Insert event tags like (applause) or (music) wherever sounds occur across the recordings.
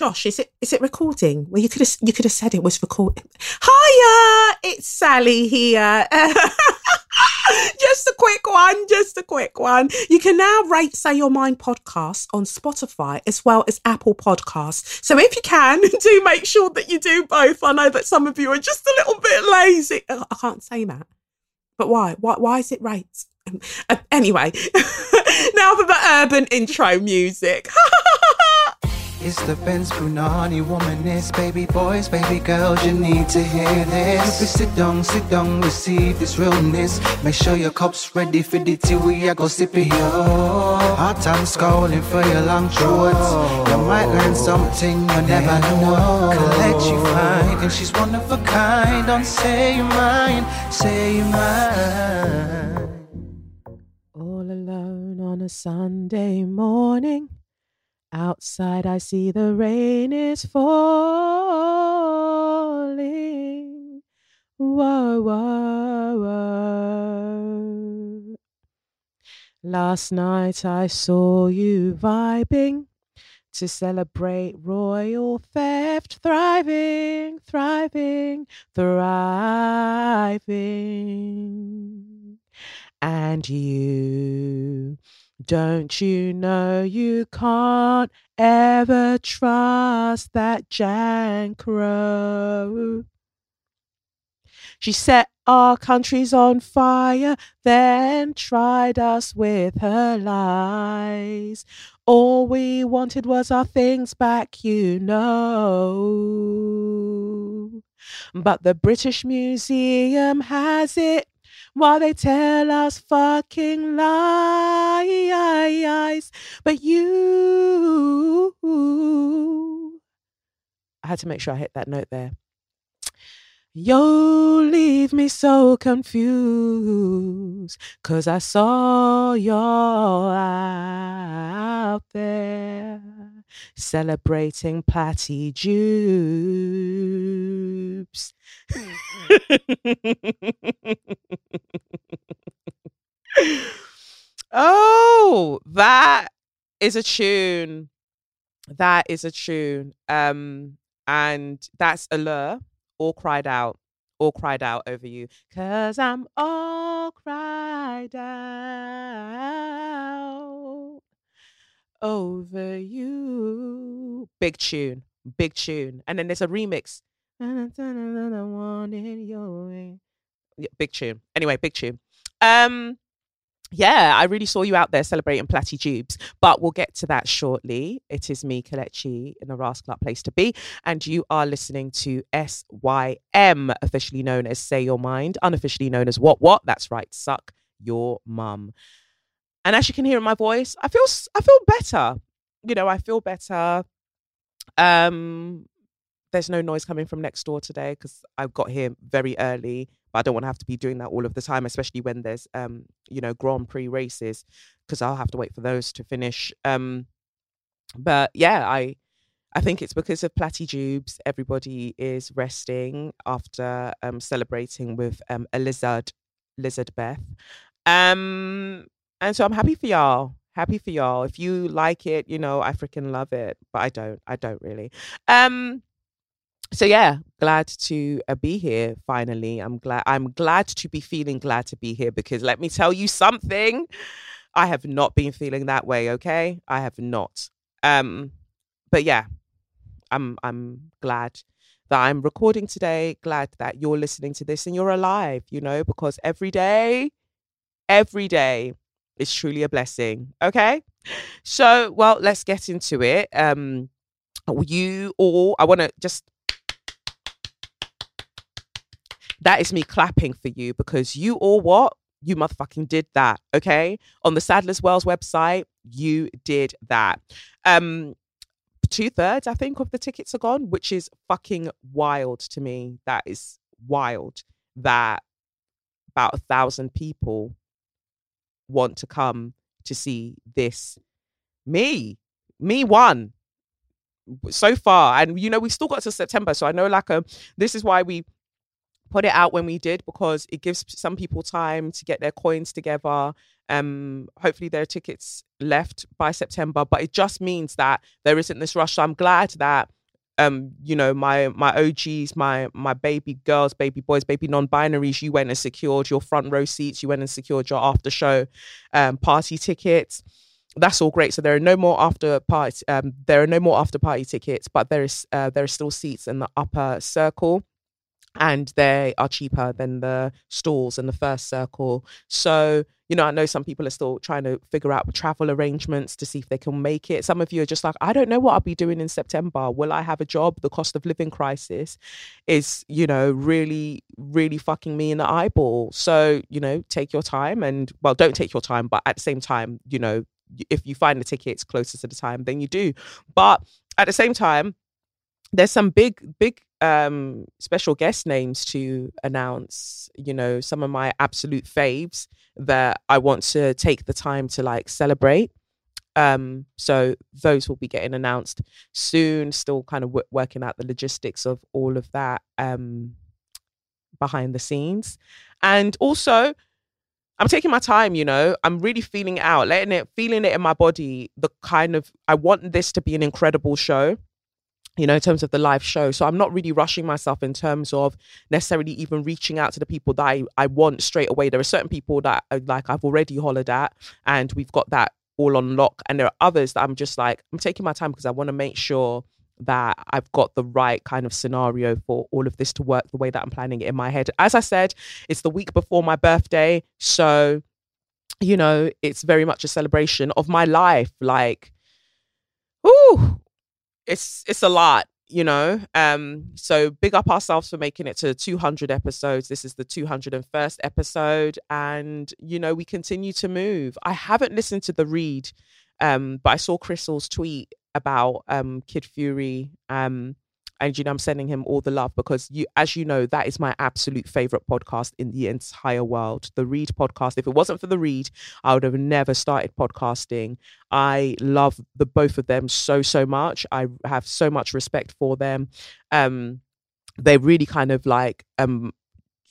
Josh, is it is it recording? Well, you could have you could have said it was recording. Hiya, it's Sally here. (laughs) just a quick one, just a quick one. You can now rate Say Your Mind podcast on Spotify as well as Apple Podcasts. So if you can, (laughs) do make sure that you do both. I know that some of you are just a little bit lazy. I can't say that. But why? Why, why is it rates? Um, (laughs) anyway, now for the urban intro music. It's the Benz Brunani womanist, baby boys, baby girls, you need to hear this. If sit down, sit down, receive this realness. Make sure your cup's ready for the tea, we are go sip it here. Hard time scrolling for your long shorts. You might learn something you never know. Collect you find, and she's one of a kind. Don't say you mine, say you mine. All alone on a Sunday morning. Outside, I see the rain is falling. Whoa, whoa, whoa. Last night, I saw you vibing to celebrate royal theft, thriving, thriving, thriving. And you don't you know you can't ever trust that Jan Crow? She set our countries on fire, then tried us with her lies. All we wanted was our things back, you know. But the British Museum has it while they tell us fucking lies. But you, I had to make sure I hit that note there. You leave me so confused, cause I saw you out there celebrating Platty Jubes. (laughs) oh, that is a tune. That is a tune. Um, and that's Allure, all cried out, all cried out over you. Cause I'm all cried out over you. Big tune, big tune. And then there's a remix. Yeah, big tune. Anyway, big tune. Um, yeah, I really saw you out there celebrating Platty Jubes, but we'll get to that shortly. It is me, Kelechi, in the Rascal Place to Be, and you are listening to SYM, officially known as Say Your Mind, unofficially known as What What. That's right, suck your mum. And as you can hear in my voice, I feel I feel better. You know, I feel better. Um, there's no noise coming from next door today because I got here very early, but I don't want to have to be doing that all of the time, especially when there's um, you know, Grand Prix races, because I'll have to wait for those to finish. Um, but yeah, I I think it's because of Platty Jubes. Everybody is resting after um celebrating with um a lizard, lizard Beth. Um, and so I'm happy for y'all. Happy for y'all. If you like it, you know, I freaking love it. But I don't. I don't really. Um, so yeah glad to uh, be here finally. I'm glad i'm glad to be feeling glad to be here because let me tell you something i have not been feeling that way okay? I have not. Um but yeah i'm i'm glad that i'm recording today glad that you're listening to this and you're alive you know because every day every day is truly a blessing okay? So well let's get into it. Um you all i want to just that is me clapping for you because you all what? You motherfucking did that, okay? On the Sadler's Wells website, you did that. Um, two thirds, I think, of the tickets are gone, which is fucking wild to me. That is wild that about a thousand people want to come to see this. Me, me one so far. And, you know, we still got to September. So I know, like, um, this is why we put it out when we did because it gives some people time to get their coins together. Um, hopefully there are tickets left by September, but it just means that there isn't this rush. So I'm glad that um, you know, my my OGs, my my baby girls, baby boys, baby non-binaries, you went and secured your front row seats, you went and secured your after show um, party tickets. That's all great. So there are no more after party. Um, there are no more after party tickets, but there is uh, there are still seats in the upper circle and they are cheaper than the stalls in the first circle. So, you know, I know some people are still trying to figure out travel arrangements to see if they can make it. Some of you are just like, I don't know what I'll be doing in September. Will I have a job? The cost of living crisis is, you know, really, really fucking me in the eyeball. So, you know, take your time and, well, don't take your time, but at the same time, you know, if you find the tickets closer to the time, then you do. But at the same time, there's some big, big um, special guest names to announce. You know, some of my absolute faves that I want to take the time to like celebrate. Um, so those will be getting announced soon. Still kind of w- working out the logistics of all of that um, behind the scenes, and also I'm taking my time, you know. I'm really feeling out, letting it, feeling it in my body. The kind of I want this to be an incredible show you know, in terms of the live show. So I'm not really rushing myself in terms of necessarily even reaching out to the people that I, I want straight away. There are certain people that uh, like I've already hollered at and we've got that all on lock. And there are others that I'm just like, I'm taking my time because I want to make sure that I've got the right kind of scenario for all of this to work the way that I'm planning it in my head. As I said, it's the week before my birthday. So, you know, it's very much a celebration of my life. Like, whoo, it's it's a lot you know? Um so big up ourselves for making it to 200 episodes. This is the 201st episode and you know we continue to move. I haven't listened to the read um but i saw Crissle's tweet about um kid fury um and you know I'm sending him all the love because you as you know that is my absolute favorite podcast in the entire world the read podcast. If it wasn't for the read I would have never started podcasting. I love the both of them so so much. I have so much respect for them. Um they really kind of like um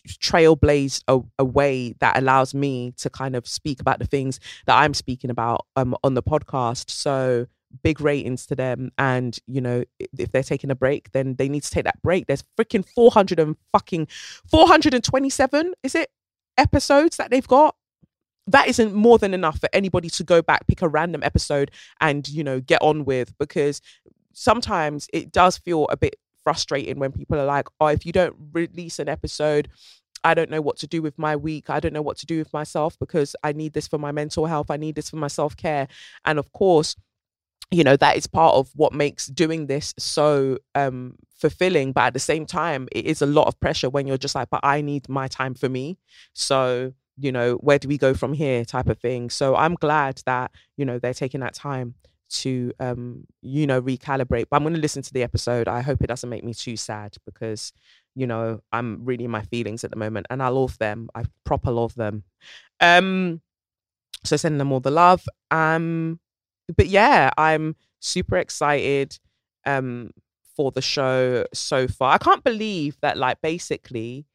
trailblazed a, a, way that allows me to kind of speak about the things that I'm speaking about um, on the podcast. So big ratings to them and you know if they're taking a break then they need to take that break there's freaking 400 and fucking 427 is it episodes that they've got that isn't more than enough for anybody to go back pick a random episode and you know get on with because sometimes it does feel a bit frustrating when people are like oh if you don't release an episode I don't know what to do with my week. I don't know what to do with myself because I need this for my mental health. I need this for my self care. And of course, you know that is part of what makes doing this so um fulfilling but at the same time it is a lot of pressure when you're just like but i need my time for me. So you know where do we go from here type of thing. So i'm glad that you know they're taking that time to um you know recalibrate. But i'm going to listen to the episode. I hope it doesn't make me too sad because you know i'm really in my feelings at the moment and i love them. I proper love them. Um so sending them all the love. Um but yeah, I'm super excited um for the show so far. I can't believe that like basically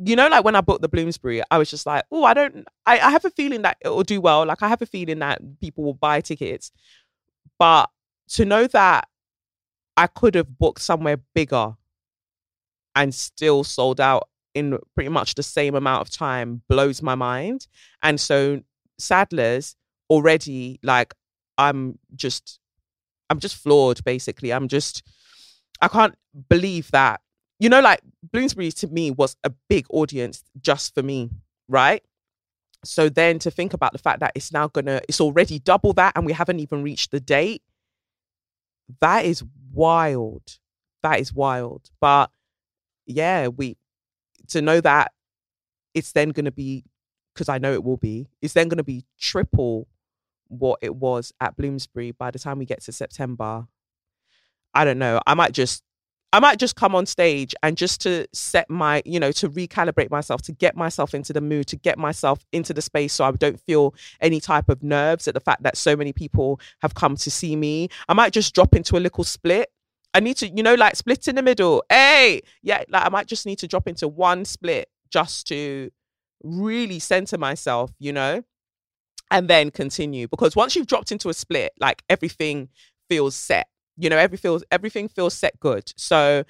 you know, like when I booked the Bloomsbury, I was just like, oh, I don't I, I have a feeling that it will do well. Like I have a feeling that people will buy tickets. But to know that I could have booked somewhere bigger and still sold out in pretty much the same amount of time blows my mind. And so Sadler's already like I'm just I'm just floored basically. I'm just I can't believe that. You know like Bloomsbury to me was a big audience just for me, right? So then to think about the fact that it's now to it's already double that and we haven't even reached the date that is wild. That is wild. But yeah, we to know that it's then to be because I know it will be. It's then to be triple what it was at Bloomsbury by the time we get to September. I don't know. I might just I might just come on stage and just to set my, you know, to recalibrate myself, to get myself into the mood, to get myself into the space so I don't feel any type of nerves at the fact that so many people have come to see me. I might just drop into a little split I need to, you know, like split in the middle. Hey, yeah, like I might just need to drop into one split just to really center myself, you know, and then continue. Because once you've dropped into a split, like everything feels set. You know, every feels everything feels set good. So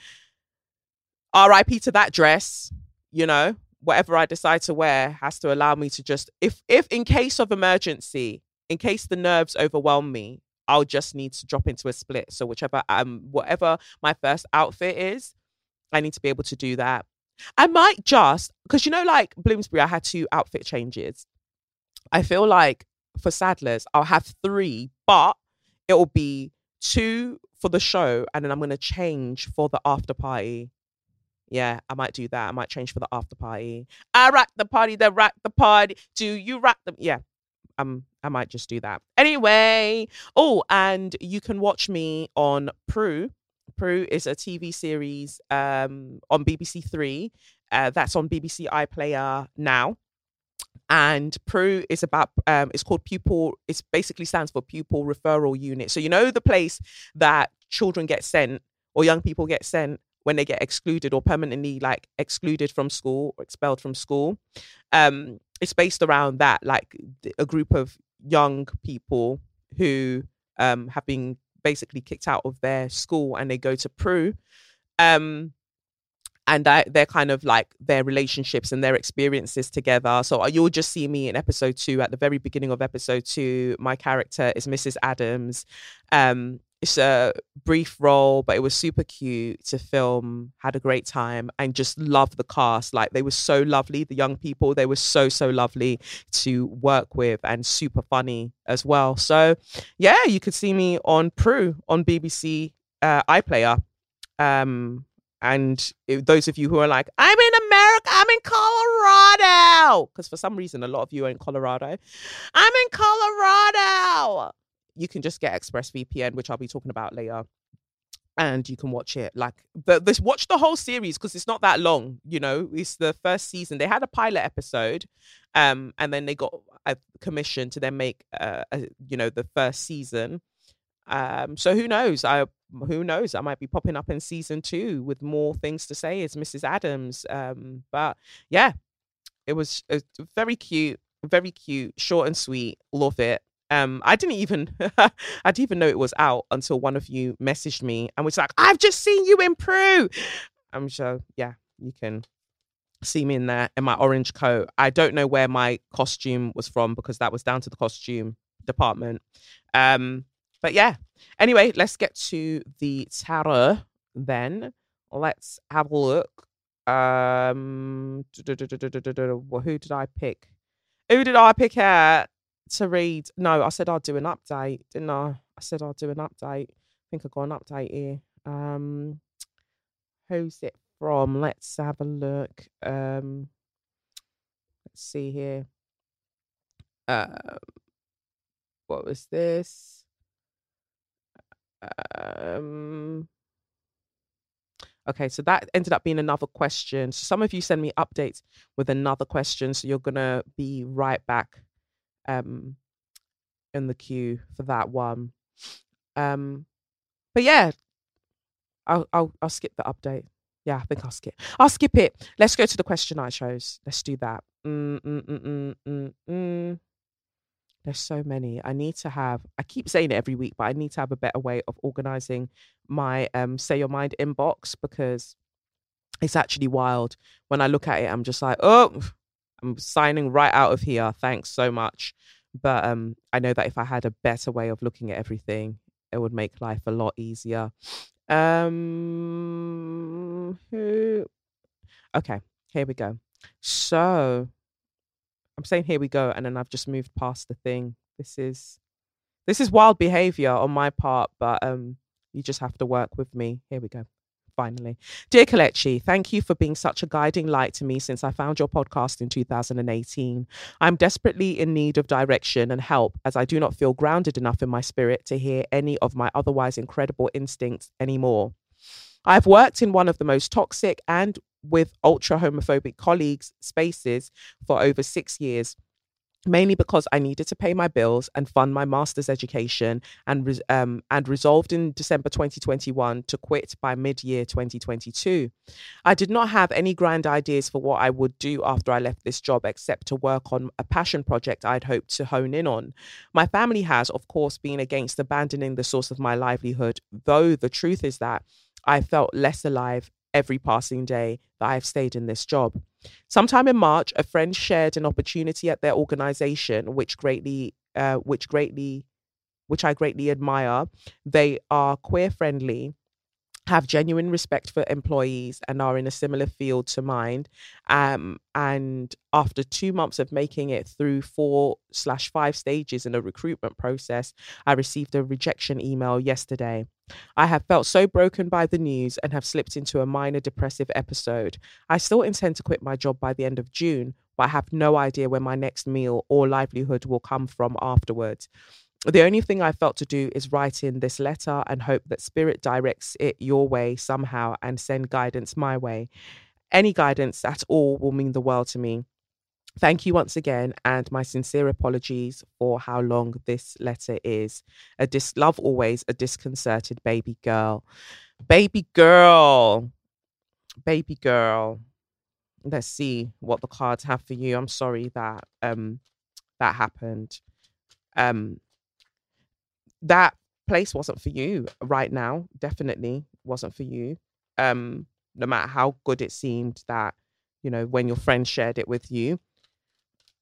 RIP to that dress, you know, whatever I decide to wear has to allow me to just if if in case of emergency, in case the nerves overwhelm me, I'll just need to drop into a split. So whichever um whatever my first outfit is, I need to be able to do that. I might just because you know, like Bloomsbury, I had two outfit changes. I feel like for Sadler's, I'll have three, but it'll be two for the show, and then I'm gonna change for the after party. Yeah, I might do that. I might change for the after party. I rock the party, they rock the party. Do you rock them? Yeah, um, I might just do that. Anyway, oh, and you can watch me on PRU. PRU is a TV series um, on BBC Three. Uh, that's on BBC iPlayer now. And PRU is about um, it's called pupil. It's basically stands for pupil referral unit. So you know the place that children get sent or young people get sent when they get excluded or permanently like excluded from school or expelled from school. Um, it's based around that, like a group of young people who um, have been basically kicked out of their school and they go to PRU. Um, and that they're kind of like their relationships and their experiences together. So uh, you'll just see me in episode two. At the very beginning of episode two, my character is Mrs. Adams. Um, it's a brief role, but it was super cute to film. Had a great time and just loved the cast. Like they were so lovely, the young people. They were so so lovely to work with and super funny as well. So yeah, you could see me on PRU on BBC uh, iPlayer. Um, and those of you who are like, I'm in America, I'm in Colorado, because for some reason a lot of you are in Colorado. I'm in Colorado you can just get ExpressVPN, which I'll be talking about later. And you can watch it like but this watch the whole series because it's not that long, you know. It's the first season. They had a pilot episode, um, and then they got a commission to then make uh, a, you know, the first season. Um, so who knows? I who knows? I might be popping up in season two with more things to say as Mrs. Adams. Um, but yeah, it was, it was very cute, very cute, short and sweet. Love it. Um, I didn't even (laughs) I didn't even know it was out until one of you messaged me and was like, I've just seen you in. I'm sure, yeah, you can see me in there in my orange coat. I don't know where my costume was from because that was down to the costume department. Um, but yeah. Anyway, let's get to the tarot then. Let's have a look. Um, who did I pick? Who did I pick at? to read. No, I said I'd do an update, didn't I? I said I'd do an update. I think I got an update here. Um, who's it from? Let's have a look. Um, let's see here. Uh, what was this? Um, okay, so that ended up being another question. So some of you send me updates with another question, so you're gonna be right back um in the queue for that one. Um but yeah, I'll I'll I'll skip the update. Yeah, I think I'll skip. I'll skip it. Let's go to the question I chose. Let's do that. Mm, mm, mm, mm, mm, mm. There's so many. I need to have. I keep saying it every week, but I need to have a better way of organizing my um say your mind inbox because it's actually wild. When I look at it, I'm just like, oh, I'm signing right out of here. Thanks so much. But um, I know that if I had a better way of looking at everything, it would make life a lot easier. Um, who? Okay, here we go. So I'm saying here we go, and then I've just moved past the thing. This is this is wild behavior on my part, but um, you just have to work with me. Here we go finally. Dear Kelechi, thank you for being such a guiding light to me since I found your podcast in 2018. I'm desperately in need of direction and help as I do not feel grounded enough in my spirit to hear any of my otherwise incredible instincts anymore. I've worked in one of the most toxic and with ultra homophobic colleagues spaces for over six years mainly because I needed to pay my bills and fund my master's education and um, and resolved in December 2021 to quit by mid-year 2022. I did not have any grand ideas for what I would do after I left this job except to work on a passion project I'd hoped to hone in on. My family has of course been against abandoning the source of my livelihood, though the truth is that I felt less alive every passing day that I've stayed in this job. Sometime in March, a friend shared an opportunity at their organization, which greatly, uh, which greatly, which I greatly admire. They are queer friendly have genuine respect for employees and are in a similar field to mine. Um, and after two months of making it through four slash five stages in a recruitment process, I received a rejection email yesterday. I have felt so broken by the news and have slipped into a minor depressive episode. I still intend to quit my job by the end of June, but I have no idea where my next meal or livelihood will come from afterwards. The only thing I felt to do is write in this letter and hope that spirit directs it your way somehow and send guidance my way. Any guidance at all will mean the world to me. Thank you once again, and my sincere apologies for how long this letter is. A dis- love always a disconcerted baby girl. Baby girl. Baby girl. Let's see what the cards have for you. I'm sorry that um that happened. Um that place wasn't for you right now. Definitely wasn't for you. Um, no matter how good it seemed that, you know, when your friend shared it with you.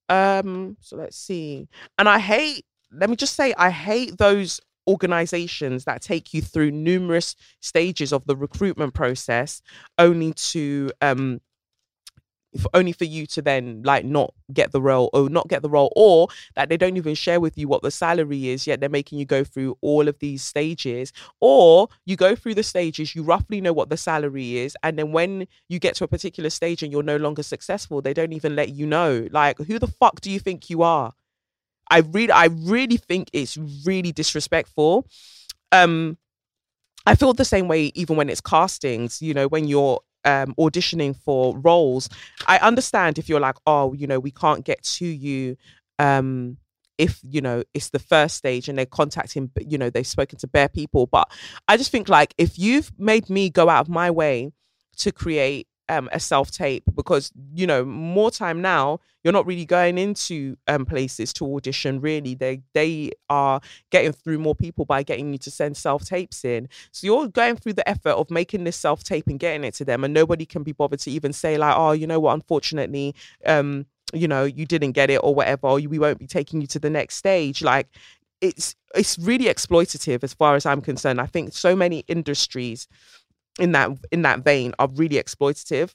Um, so let's see. And I hate, let me just say, I hate those organizations that take you through numerous stages of the recruitment process only to um only for you to then like not get the role or not get the role or that they don't even share with you what the salary is yet they're making you go through all of these stages. Or you go through the stages you roughly know what the salary is and then when you get to a particular stage and you're no longer successful they don't even let you know. Like who the fuck do you think you are? I really i really think it's really disrespectful. Um I feel the same way even when it's castings, you know, when you're um, auditioning for roles, I understand if you're like, oh, you know, we can't get to you um, if you know it's the first stage and they're contacting, you know, they've spoken to bare people. But I just think like if you've made me go out of my way to create um, a self tape because you know more time now you're not really going into um, places to audition really. They they are getting through more people by getting you to send self tapes in. So you're going through the effort of making this self tape and getting it to them and nobody can be bothered to even say like oh you know what? Unfortunately um you know you didn't get it or whatever or we won't be taking you to the next stage. Like it's it's really exploitative as far as i'm concerned. I think so many industries in that in that vein are really exploitative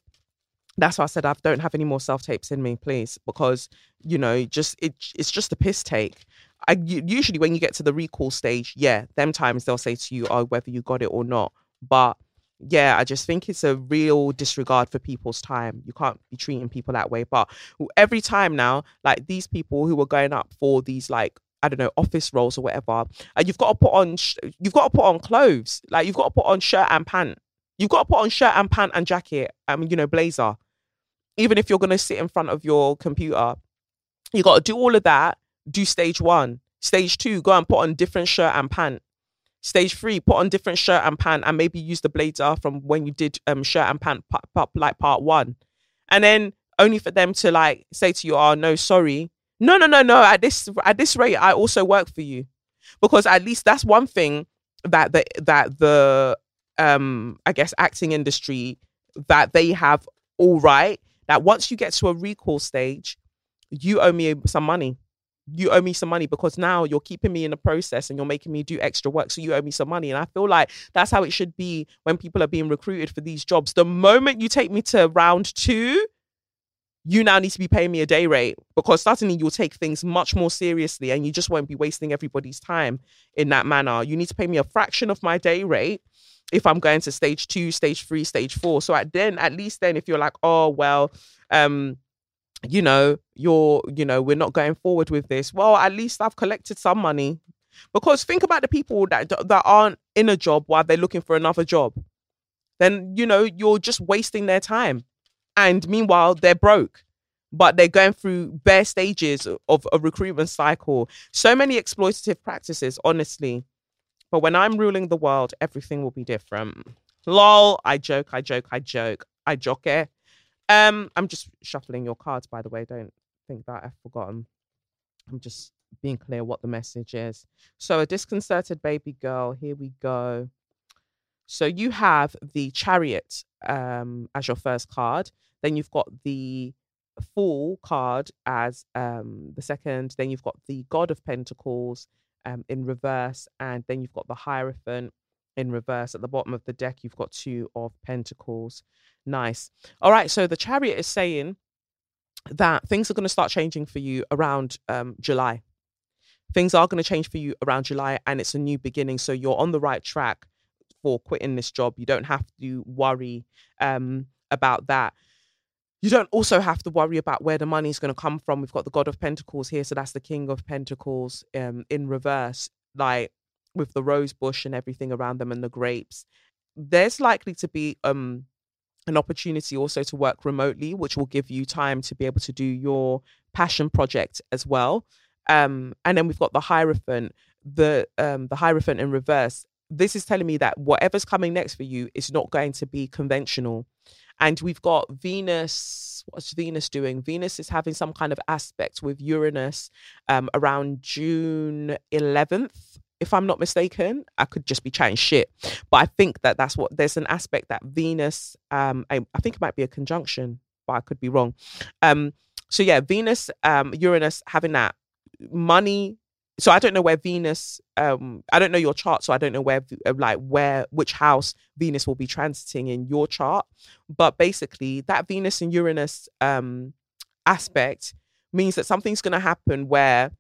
that's why I said I don't have any more self tapes in me, please, because you know, just it, it's just a piss take. I usually when you get to the recall stage, yeah, them times they'll say to you, "Oh, whether you got it or not." But yeah, I just think it's a real disregard for people's time. You can't be treating people that way. But every time now, like these people who are going up for these like I don't know office roles or whatever, and you've got to put on you've got to put on clothes, like you've got to put on shirt and pant You've got to put on shirt and pant and jacket, um, you know, blazer. Even if you're gonna sit in front of your computer, you got to do all of that. Do stage one, stage two, go and put on different shirt and pant. Stage three, put on different shirt and pant, and maybe use the blazer from when you did um shirt and pant pop, pop, like part one, and then only for them to like say to you, "Oh no, sorry, no, no, no, no." At this at this rate, I also work for you, because at least that's one thing that the that the um i guess acting industry that they have all right that once you get to a recall stage you owe me some money. You owe me some money because now you're keeping me in the process and you're making me do extra work so you owe me some money. And i feel like that's how it should be when people are being recruited for these jobs. The moment you take me to round 2 you now need to be paying me a day rate because suddenly you'll take things much more seriously and you just won't be wasting everybody's time in that manner. You need to pay me a fraction of my day rate if I'm going to stage two, stage three, stage four. So at then, at least then, if you're like, oh well, um, you know, you're, you know, we're not going forward with this. Well, at least I've collected some money. Because think about the people that that aren't in a job while they're looking for another job. Then you know you're just wasting their time, and meanwhile they're broke. but they're going through bare stages of a recruitment cycle. So many exploitative practices, honestly. But when I'm ruling the world, everything will be different. Lol, I joke, I joke, I joke, I joke. Um, I'm just shuffling your cards, by the way. Don't think that I've forgotten. I'm just being clear what the message is. So, a disconcerted baby girl, here we go. So, you have the chariot um, as your first card. Then you've got the Fool card as um, the second. Then you've got the God of Pentacles um, in reverse, and then you've got the Hierophant in reverse. At the bottom of the deck, you've got two of Pentacles. Nice. All right. So the Chariot is saying that things are going to start changing for you around um, July. Things are going to change for you around July, and it's a new beginning. So you're on the right track for quitting this job. You don't have to worry um, about that you don't also have to worry about where the money is going to come from. We've got the God of Pentacles here, so that's the King of Pentacles um, in reverse, like with the rose bush and everything around them and the grapes. There's likely to be um, an opportunity also to work remotely, which will give you time to be able to do your passion project as well. Um, and then we've got the Hierophant, the um, the Hierophant in reverse. This is telling me that whatever's coming next for you is not going to be conventional and we've got Venus. What's Venus doing? Venus is having some kind of aspect with Uranus um, around June 11th. If I'm not mistaken, I could just be chatting shit, but I think that that's what there's an aspect that Venus. Um, I, I think it might be a conjunction, but I could be wrong. Um, so yeah, Venus, um, Uranus having that money so I don't know where Venus. Um, I don't know your chart, so I don't know where, uh, like, where which house Venus will be transiting in your chart. But basically, that Venus and Uranus um aspect means that something's going to happen where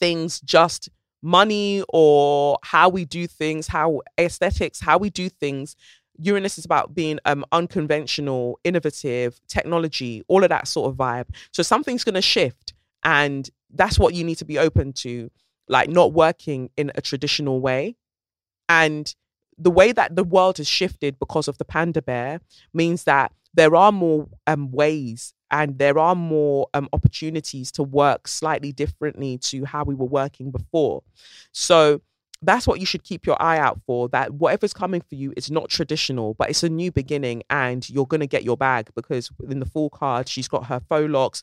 things just money or how we do things, how aesthetics, how we do things. Uranus is about being um, unconventional, innovative, technology, all of that sort of vibe. So something's going to shift and that's what you need to be open to, like not working in a traditional way. And the way that the world has shifted because of the panda bear means that there are more um, ways and there are more um, opportunities to work slightly differently to how we were working before. So that's what you should keep your eye out for that whatever's coming for you is not traditional but it's a new beginning and you're going to get your bag because in the Fool card she's got her faux locks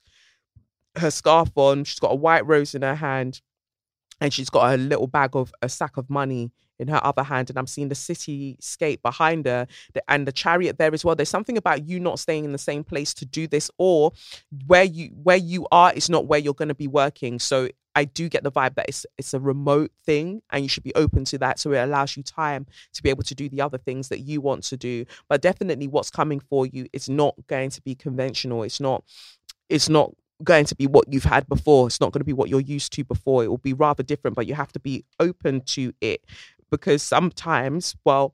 her scarf on. She's got a white rose in her hand, and she's got a little bag of a sack of money in her other hand. And I'm seeing the cityscape behind her and the chariot there as well. There's something about you not staying in the same place to do this, or where you where you are is not where you're going to be working. So I do get the vibe that it's it's a remote thing and you should be open to that so it allows you time to be able to do the other things that you want to do but definitely what's coming for you is not going to be conventional it's not it's not going to be what you've had before. It's not going to be what you're used to before. It will be rather different, but you have to be open to it because sometimes, well,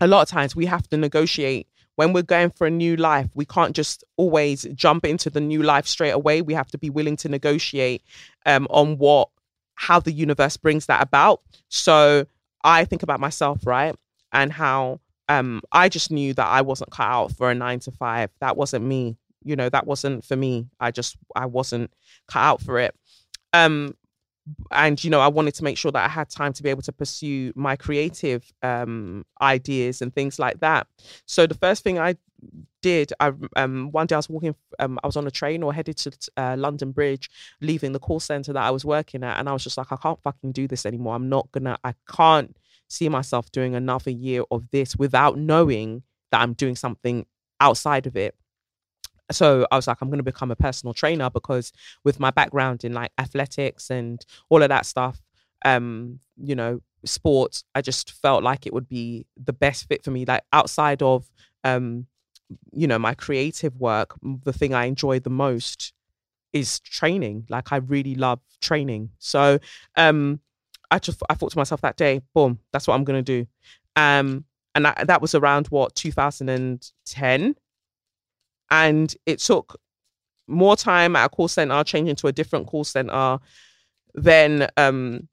a lot of times we have to negotiate when we're going for a new life. We can't just always jump into the new life straight away. We have to be willing to negotiate um, on what, how the universe brings that about. So I think about myself, right? And how um, I just knew that I wasn't cut out for a nine to five. That wasn't me you know that wasn't for me. I just i wasn't cut out for it. Um and you know i wanted to make sure that i had time to be able to pursue my creative um ideas and things like that. So the first thing i did i um one day i was walking um i was on a train or headed to uh, london bridge leaving the call center that i was working at and i was just like i can't fucking do this anymore. I'm not gonna i can't see myself doing another year of this without knowing that i'm doing something outside of it so I was like, I'm going to become a personal trainer because with my background in like athletics and all of that stuff, um, you know, sports, I just felt like it would be the best fit for me. Like outside of, um, you know, my creative work, the thing I enjoy the most is training. Like I really love training. So, um, I just I thought to myself that day, boom, that's what I'm going to do. Um, and that, that was around what 2010 and it took more time at a call center, changing to a different call center, then um,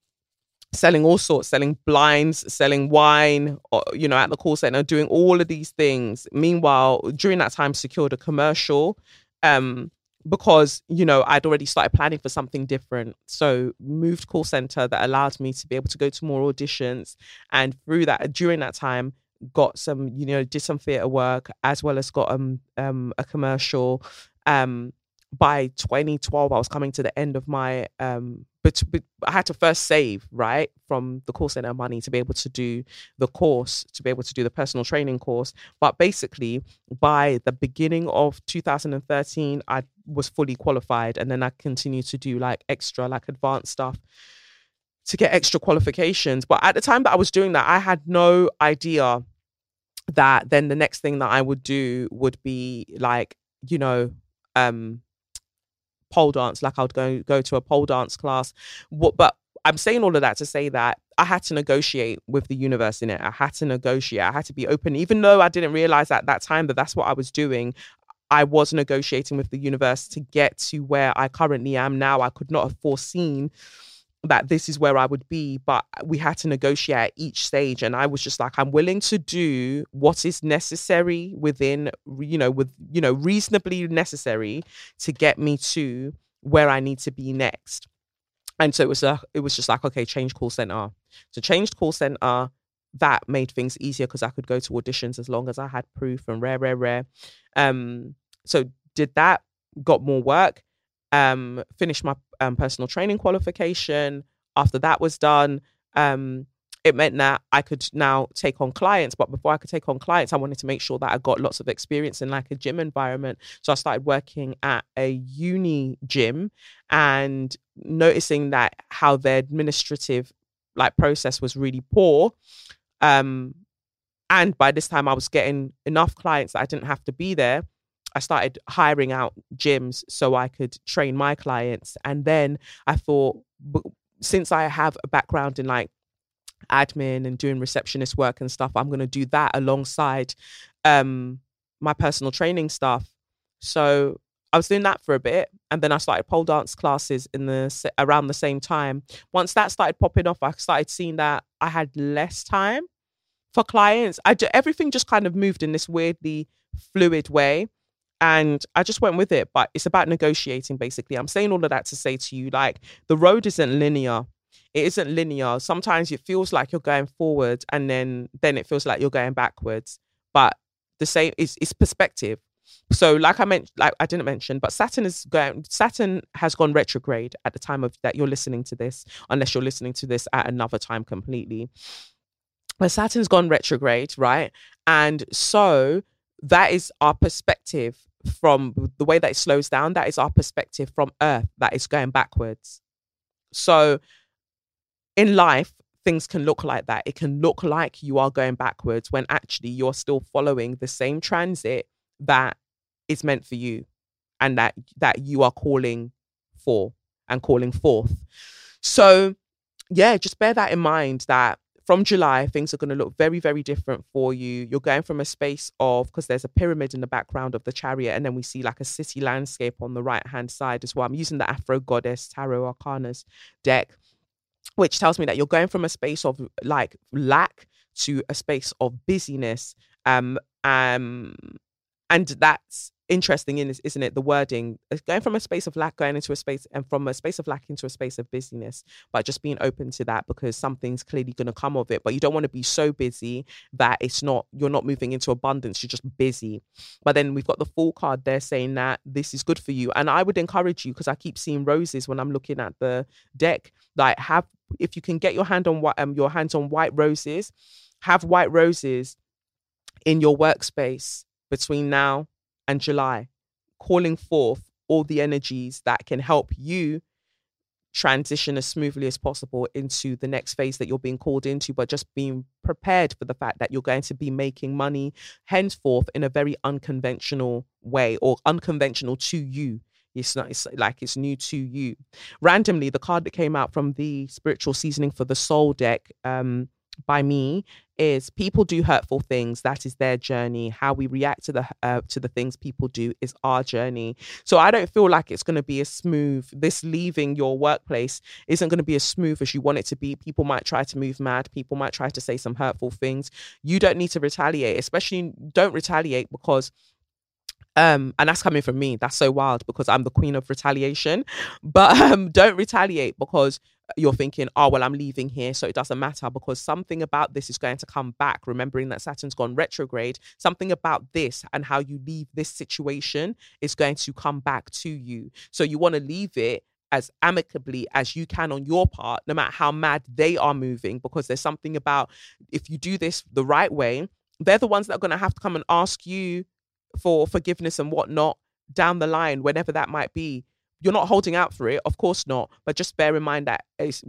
selling all sorts, selling blinds, selling wine, or, you know, at the call center, doing all of these things. Meanwhile, during that time, secured a commercial um, because you know I'd already started planning for something different. So moved call center that allowed me to be able to go to more auditions, and through that during that time got some you know did some theater work as well as got um um a commercial um by 2012 i was coming to the end of my um but, but i had to first save right from the call center money to be able to do the course to be able to do the personal training course. But basically by the beginning of 2013 i was fully qualified and then i continued to do like extra like advanced stuff to get extra qualifications. But at the time that i was doing that i had no idea that then the next thing that i would do would be like you know um pole dance like i would go go to a pole dance class. What but i'm saying all of that to say that i had to negotiate with the universe in it. I had to negotiate. I had to be open. Even though i didn't realize at that time that that's what i was doing I was negotiating with the universe to get to where I currently am now. I could not have foreseen that this is where I would be, but we had to negotiate at each stage. And I was just like, I'm willing to do what is necessary within, you know, with, you know, reasonably necessary to get me to where I need to be next. And so it was a, it was just like, okay, change call center. So changed call center, that made things easier because I could go to auditions as long as I had proof and rare, rare, rare. Um, so did that, got more work um, finished my um, personal training qualification. After that was done, um, it meant that I could now take on clients. But before I could take on clients, I wanted to make sure that I got lots of experience in like a gym environment. So I started working at a uni gym and noticing that how their administrative like process was really poor. Um, and by this time, I was getting enough clients that I didn't have to be there. I started hiring out gyms so I could train my clients. And then I thought, since I have a background in like admin and doing receptionist work and stuff, I'm going to do that alongside um, my personal training stuff. So I was doing that for a bit, and then I started pole dance classes in the around the same time. Once that started popping off, I started seeing that I had less time for clients. I everything just kind of moved in this weirdly fluid way and I just went with it. But it's about negotiating, basically. I'm saying all of that to say to you, like, the road isn't linear. It isn't linear. Sometimes it feels like you're going forward, and then then it feels like you're going backwards. But the same is it's perspective. So, like I mentioned, like I didn't mention, but Saturn is going. Saturn has gone retrograde at the time of that you're listening to this, unless you're listening to this at another time completely. But Saturn's gone retrograde, right? And so that is our perspective from the way that it slows down, that is our perspective from Earth that is going backwards. So in life, things can look like that. It can look like you are going backwards when actually you're still following the same transit that is meant for you and that that you are calling for and calling forth. So yeah, just bear that in mind that from July, things are going to look very, very different for you. You're going from a space of, because there's a pyramid in the background of the chariot, and then we see like a city landscape on the right hand side as well. I'm using the Afro Goddess Tarot Arcanas deck, which tells me that you're going from a space of like lack to a space of busyness. Um, um, and that's interesting in isn't it? The wording going from a space of lack going into a space and from a space of lack into a space of busyness but just being open to that because something's clearly going to come of it. But you don't want to be so busy that it's not you're not moving into abundance you're just busy. But then we've got the Fool card there saying that this is good for you. And i would encourage you because i keep seeing roses when i'm looking at the deck like have if you can get your hand on what um your hands on white roses have white roses in your workspace between now and July, calling forth all the energies that can help you transition as smoothly as possible into the next phase that you're being called into, but just being prepared for the fact that you're going to be making money henceforth in a very unconventional way or unconventional to you. It's not it's like it's new to you. Randomly, the card that came out from the spiritual seasoning for the soul deck um, by me is people do hurtful things. That is their journey. How we react to the uh, to the things people do is our journey. So i don't feel like it's going to be as smooth. This leaving your workplace isn't going to be as smooth as you want it to be. People might try to move mad. People might try to say some hurtful things. You don't need to retaliate especially don't retaliate because Um, and that's coming from me. That's so wild because I'm the queen of retaliation. But (laughs) um, don't retaliate because you're thinking, oh, well, I'm leaving here, so it doesn't matter because something about this is going to come back. Remembering that Saturn's gone retrograde, something about this and how you leave this situation is going to come back to you. So you want to leave it as amicably as you can on your part, no matter how mad they are moving, because there's something about if you do this the right way, they're the ones that are going to have to come and ask you for forgiveness and whatnot down the line, whenever that might be. You're not holding out for it, of course not. But just bear in mind that as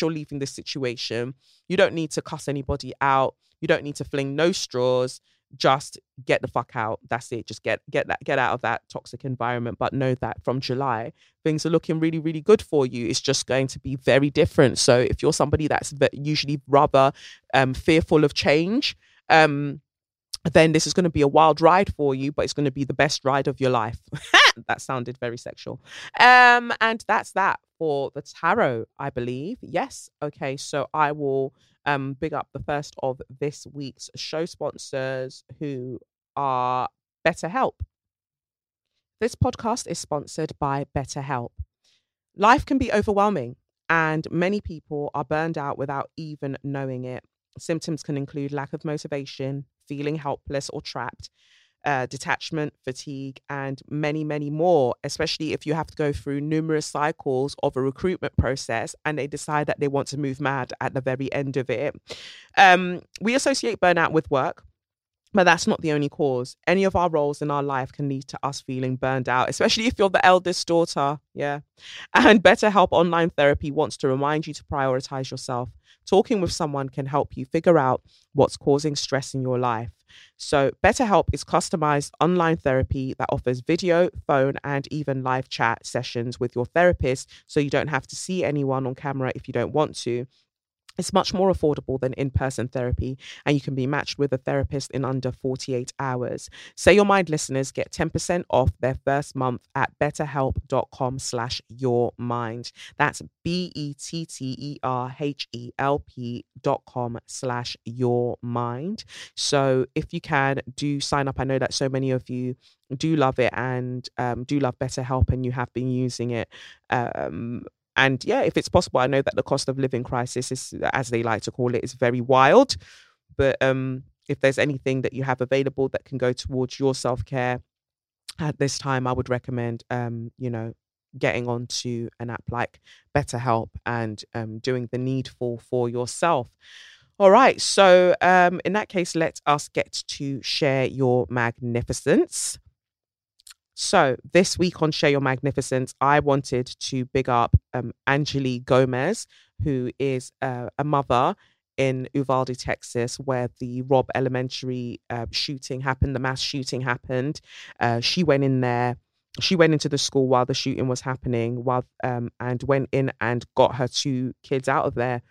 you're leaving this situation, you don't need to cuss anybody out. You don't need to fling no straws. Just get the fuck out. That's it. Just get get that get out of that toxic environment. But know that from July, things are looking really really good for you. It's just going to be very different. So if you're somebody that's usually rather um, fearful of change, um, then this is going to be a wild ride for you, but it's going to be the best ride of your life. (laughs) that sounded very sexual. Um, and that's that for the tarot, I believe. Yes. Okay. So I will um big up the first of this week's show sponsors who are BetterHelp. This podcast is sponsored by BetterHelp. Life can be overwhelming, and many people are burned out without even knowing it. Symptoms can include lack of motivation, feeling helpless or trapped, uh, detachment, fatigue, and many, many more, especially if you have to go through numerous cycles of a recruitment process and they decide that they want to move mad at the very end of it. Um, we associate burnout with work. But that's not the only cause. Any of our roles in our life can lead to us feeling burned out, especially if you're the eldest daughter. Yeah. (laughs) And BetterHelp Online Therapy wants to remind you to prioritize yourself. Talking with someone can help you figure out what's causing stress in your life. So, BetterHelp is customized online therapy that offers video, phone, and even live chat sessions with your therapist so you don't have to see anyone on camera if you don't want to. It's much more affordable than in person therapy, and you can be matched with a therapist in under 48 hours. Say Your Mind listeners get 10% off their first month at betterhelp.com slash your mind. That's B E T T E R H E L P dot com slash your mind. So if you can, do sign up. I know that so many of you do love it and um, do love BetterHelp, and you have been using it. Um, and yeah, if it's possible, I know that the cost of living crisis is, as they like to call it, is very wild. But um, if there's anything that you have available that can go towards your self care at this time, I would recommend, um, you know, getting onto an app like BetterHelp and um, doing the needful for yourself. All right. So, um, in that case, let us get to share your magnificence. So this week on Share Your Magnificence, I wanted to big up um, Angeli Gomez, who is uh, a mother in Uvalde, Texas, where the Robb Elementary uh, shooting happened, the mass shooting happened. Uh, she went in there. She went into the school while the shooting was happening, while um, and went in and got her two kids out of there.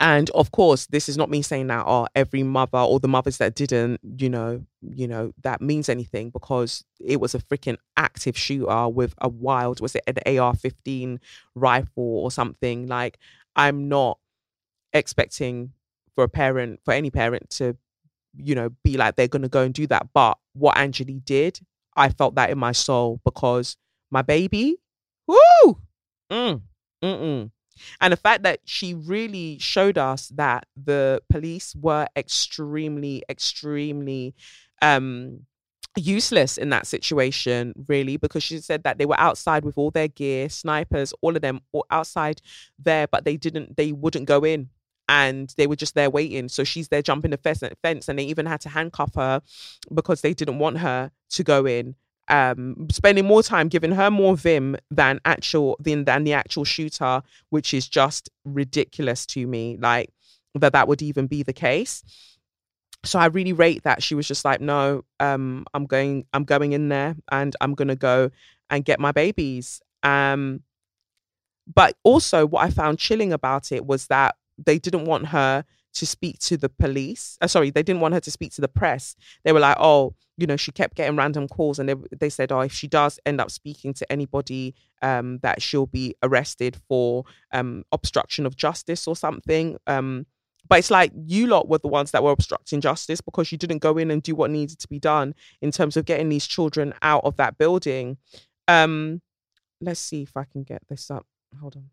And of course, this is not me saying that oh, every mother or the mothers that didn't, you know, you know, that means anything because it was a freaking active shooter with a wild, was it an AR-15 rifle or something? Like, I'm not expecting for a parent, for any parent to, you know, be like they're gonna go and do that. But what Angeli did, I felt that in my soul because my baby, woo, mm, mm-mm and the fact that she really showed us that the police were extremely, extremely um, useless in that situation, really, because she said that they were outside with all their gear, snipers, all of them all outside there, but they didn't, they wouldn't go in and they were just there waiting. So she's there jumping the fence, and they even had to handcuff her because they didn't want her to go in um, spending more time giving her more vim than actual than, than the actual shooter, which is just ridiculous to me. Like that that would even be the case. So I really rate that she was just like, no, um, I'm going, I'm going in there, and I'm gonna go and get my babies. Um, but also, what I found chilling about it was that they didn't want her to speak to the police. Uh, sorry, they didn't want her to speak to the press. They were like, oh, you know, she kept getting random calls, and they they said, oh, if she does end up speaking to anybody, um, that she'll be arrested for um obstruction of justice or something. Um, But it's like you lot were the ones that were obstructing justice because you didn't go in and do what needed to be done in terms of getting these children out of that building. Um, let's see if I can get this up. Hold on.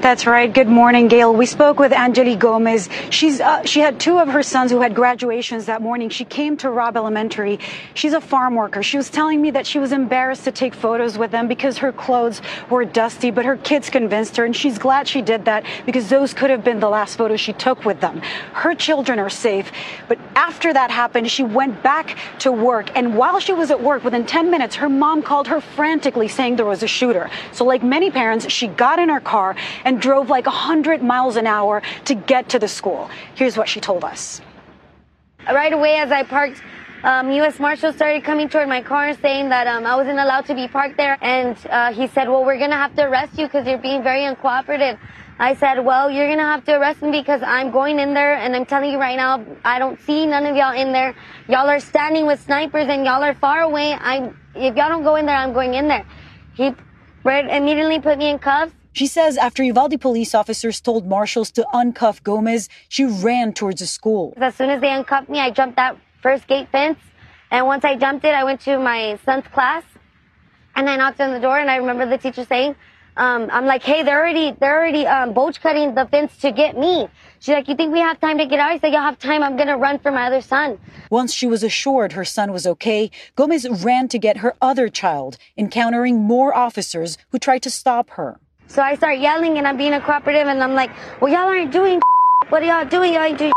That's right. Good morning, Gail. We spoke with Angeli Gomez. She's uh, she had two of her sons who had graduations that morning. She came to Robb Elementary. She's a farm worker. She was telling me that she was embarrassed to take photos with them because her clothes were dusty, but her kids convinced her, and she's glad she did that because those could have been the last photos she took with them. Her children are safe, but after that happened, she went back to work, and while she was at work, within 10 minutes, her mom called her frantically saying there was a shooter. So, like many parents, she got in her car and drove like 100 miles an hour to get to the school. Here's what she told us. Right away, as I parked, um, U.S. Marshal started coming toward my car saying that um, I wasn't allowed to be parked there. And uh, he said, well, we're going to have to arrest you because you're being very uncooperative. I said, well, you're going to have to arrest me because I'm going in there and I'm telling you right now, I don't see none of y'all in there. Y'all are standing with snipers and y'all are far away. I'm, if y'all don't go in there, I'm going in there. He right, immediately put me in cuffs. She says after Uvalde police officers told marshals to uncuff Gomez, she ran towards the school. As soon as they uncuffed me, I jumped that first gate fence. And once I jumped it, I went to my son's class and I knocked on the door and I remember the teacher saying, um, I'm like, hey, they're already, they're already, um, bolt cutting the fence to get me. She's like, you think we have time to get out? I said, y'all have time. I'm going to run for my other son. Once she was assured her son was okay, Gomez ran to get her other child, encountering more officers who tried to stop her. So I start yelling and I'm being a cooperative and I'm like, well, y'all aren't doing what are y'all doing? Y'all ain't doing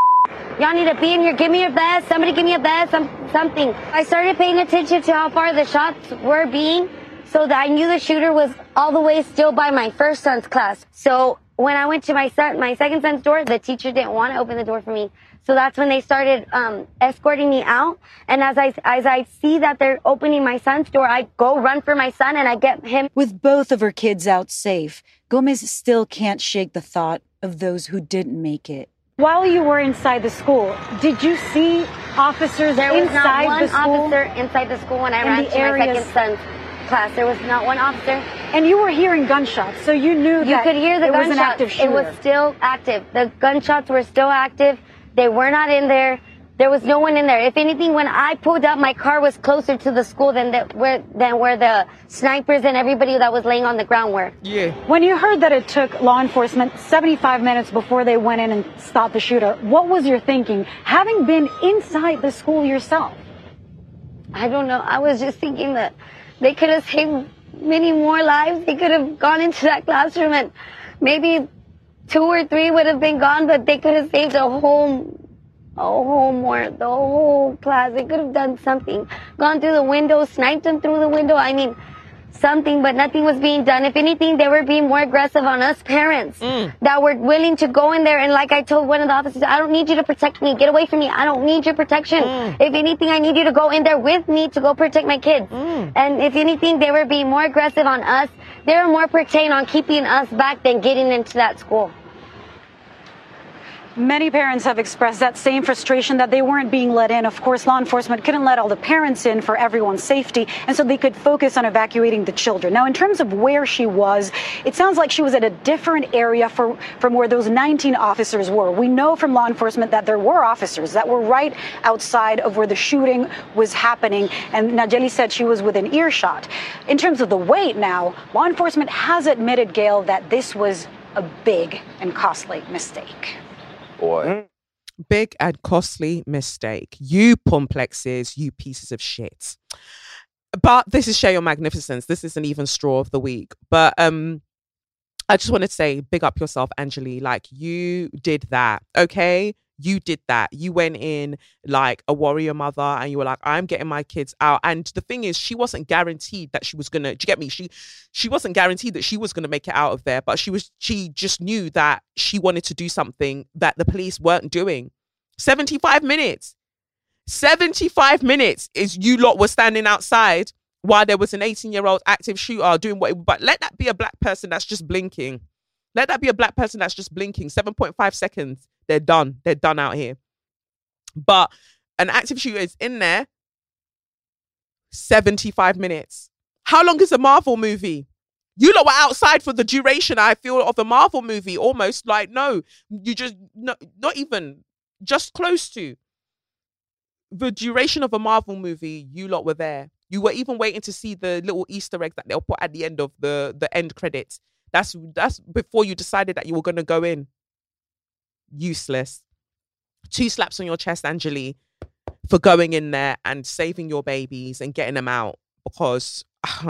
Y'all need to be in here. Give me your vest. Somebody give me a vest. Some, something. I started paying attention to how far the shots were being so that I knew the shooter was all the way still by my first son's class. So when I went to my son, my second son's door, the teacher didn't want to open the door for me. So that's when they started um, escorting me out. And as I as I see that they're opening my son's door, I go run for my son and I get him. With both of her kids out safe, Gomez still can't shake the thought of those who didn't make it. While you were inside the school, did you see officers there was inside not one the school? officer inside the school when I In ran the to my second son's class. There was not one officer. And you were hearing gunshots, so you knew You that could hear the it was gunshots. an active shooter. It was still active. The gunshots were still active. They were not in there. There was no one in there. If anything, when I pulled up, my car was closer to the school than the, where than where the snipers and everybody that was laying on the ground were. Yeah. When you heard that it took law enforcement 75 minutes before they went in and stopped the shooter, what was your thinking, having been inside the school yourself? I don't know. I was just thinking that they could have saved many more lives. They could have gone into that classroom and maybe two or three would have been gone, but they could have saved a whole, a whole more, the whole class. They could have done something. Gone through the window, sniped them through the window. I mean, something, but nothing was being done. If anything, they were being more aggressive on us parents mm. that were willing to go in there. And like I told one of the officers, I don't need you to protect me. Get away from me. I don't need your protection. Mm. If anything, I need you to go in there with me to go protect my kids. Mm. And if anything, they were being more aggressive on us. They were more pertained on keeping us back than getting into that school. Many parents have expressed that same frustration that they weren't being let in. Of course, law enforcement couldn't let all the parents in for everyone's safety, and so they could focus on evacuating the children. Now, in terms of where she was, it sounds like she was at a different area for, from where those 19 officers were. We know from law enforcement that there were officers that were right outside of where the shooting was happening, and Angeli said she was within earshot. In terms of the wait now, law enforcement has admitted, Gail, that this was a big and costly mistake. Boy. Big and costly mistake. You pomplexes, you pieces of shit. But this is share your magnificence. This isn't even straw of the week. But um I just want to say, big up yourself, Angeli. Like you did that, okay? You did that. You went in like a warrior mother, and you were like, "I'm getting my kids out." And the thing is, she wasn't guaranteed that she was gonna. Do you get me? She, she wasn't guaranteed that she was gonna make it out of there, but she was. She just knew that she wanted to do something that the police weren't doing. Seventy-five minutes. Seventy-five minutes is you lot were standing outside while there was an 18 year old active shooter doing what, but let that be a black person that's just blinking. Let that be a black person that's just blinking. 7.5 seconds, they're done. They're done out here. But an active shooter is in there 75 minutes. How long is a Marvel movie? You lot were outside for the duration, I feel, of the Marvel movie. Almost like, no, you just, no, not even, just close to the duration of a Marvel movie. You lot were there. You were even waiting to see the little Easter egg that they'll put at the end of the the end credits. That's that's before you decided that you were gonna go in. Useless. Two slaps on your chest, Angeli, for going in there and saving your babies and getting them out because (sighs)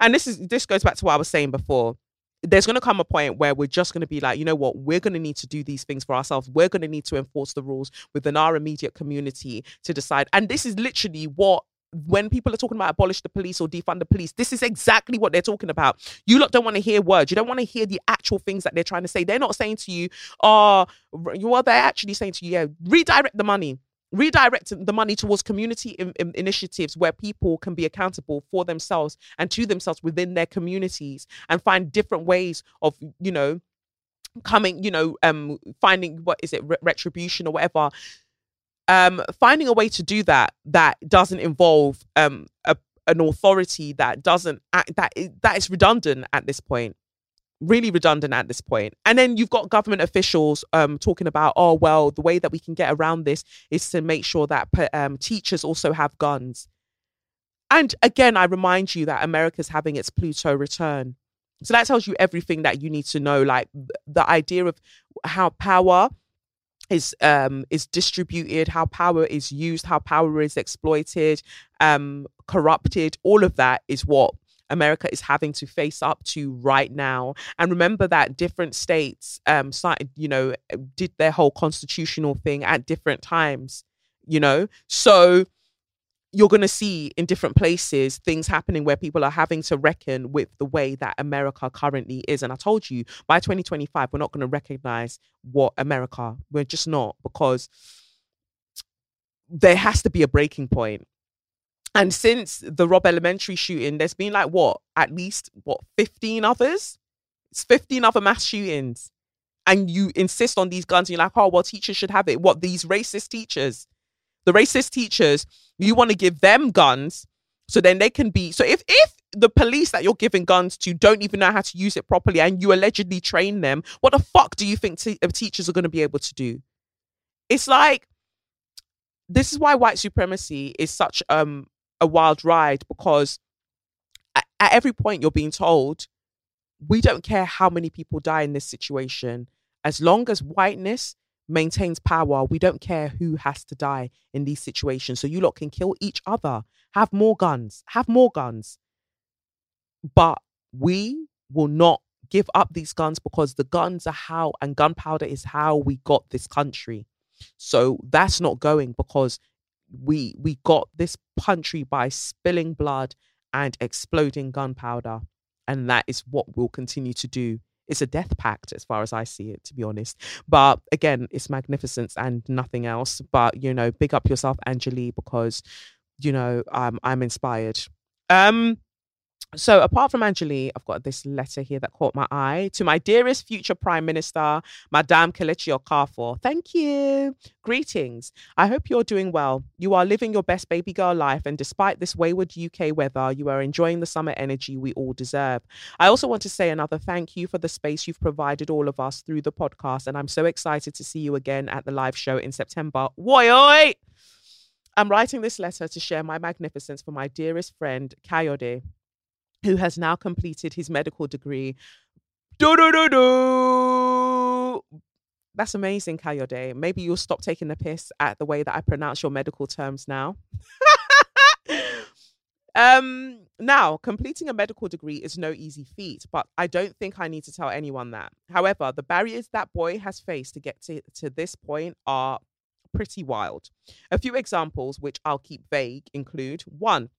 and this is this goes back to what I was saying before. There's going to come a point where we're just going to be like, you know what, we're going to need to do these things for ourselves. We're going to need to enforce the rules within our immediate community to decide. And this is literally what when people are talking about abolish the police or defund the police, this is exactly what they're talking about. You lot don't want to hear words. You don't want to hear the actual things that they're trying to say. They're not saying to you, oh, well, they're actually saying to you, yeah, redirect the money redirect the money towards community in, in initiatives where people can be accountable for themselves and to themselves within their communities and find different ways of you know coming you know um finding what is it re- retribution or whatever um finding a way to do that that doesn't involve um a, an authority that doesn't act that that is redundant at this point really redundant at this point. And then you've got government officials um, talking about, oh, well, the way that we can get around this is to make sure that um, teachers also have guns. And again, I remind you that America's having its Pluto return. So that tells you everything that you need to know, like the idea of how power is um is distributed, how power is used, how power is exploited, um, corrupted. All of that is what America is having to face up to right now. And remember that different states um you know, did their whole constitutional thing at different times, you know? So you're going to see in different places things happening where people are having to reckon with the way that America currently is. And I told you by 2025, we're not going to recognize what America, we're just not because there has to be a breaking point. and since the Robb Elementary shooting, there's been like what, at least what, 15 others? It's 15 other mass shootings. And you insist on these guns, and you're like, oh, well, teachers should have it. What, these racist teachers? The racist teachers, you want to give them guns so then they can be. So if, if the police that you're giving guns to don't even know how to use it properly and you allegedly train them, what the fuck do you think t- uh, teachers are going to be able to do? It's like, this is why white supremacy is such um a wild ride because at, at every point you're being told, we don't care how many people die in this situation. As long as whiteness maintains power, we don't care who has to die in these situations. So you lot can kill each other, have more guns, have more guns. But we will not give up these guns because the guns are how, and gunpowder is how we got this country. So that's not going because we we got this country by spilling blood and exploding gunpowder and that is what we'll continue to do it's a death pact as far as i see it to be honest. But again it's magnificence and nothing else. But you know big up yourself angeli because you know um, i'm inspired. Um so apart from Angeli, I've got this letter here that caught my eye. To my dearest future Prime Minister, Madame Kelechi Okafor. Thank you. Greetings. I hope you're doing well. You are living your best baby girl life, and despite this wayward UK weather, you are enjoying the summer energy we all deserve. I also want to say another thank you for the space you've provided all of us through the podcast, and I'm so excited to see you again at the live show in September. Woi, oi! I'm writing this letter to share my magnificence for my dearest friend, Kayode who has now completed his medical degree. Do, do, do, do. That's amazing, Kayode. Maybe you'll stop taking the piss at the way that I pronounce your medical terms now. (laughs) um, now, completing a medical degree is no easy feat, but I don't think I need to tell anyone that. However, the barriers that boy has faced to get to, to this point are pretty wild. A few examples, which I'll keep vague, include one,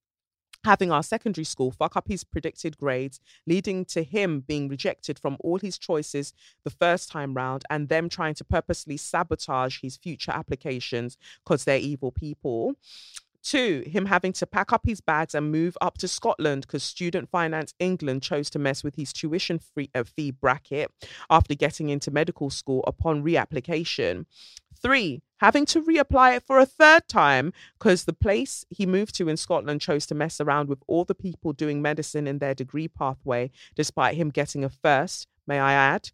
having our secondary school fuck up his predicted grades, leading to him being rejected from all his choices the first time round, and them trying to purposely sabotage his future applications because they're evil people. Two, him having to pack up his bags and move up to Scotland because Student Finance England chose to mess with his tuition free, uh, fee bracket after getting into medical school upon reapplication. Three, having to reapply it for a third time because the place he moved to in Scotland chose to mess around with all the people doing medicine in their degree pathway, despite him getting a first, may I add.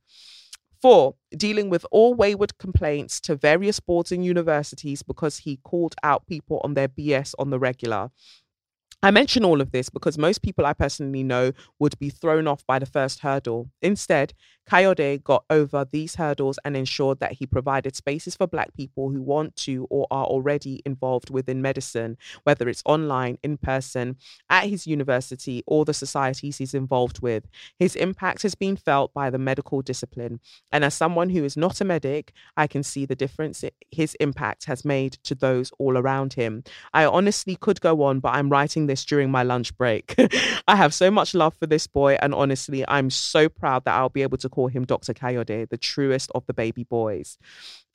Four, dealing with all wayward complaints to various boards and universities because he called out people on their BS on the regular. I mention all of this because most people I personally know would be thrown off by the first hurdle. Instead, Kayode got over these hurdles and ensured that he provided spaces for Black people who want to or are already involved within medicine, whether it's online, in person, at his university, or the societies he's involved with. His impact has been felt by the medical discipline. And as someone who is not a medic, I can see the difference his impact has made to those all around him. I honestly could go on, but I'm writing this during my lunch break. (laughs) I have so much love for this boy, and honestly, I'm so proud that I'll be able to call him Dr. Kayode, the truest of the baby boys.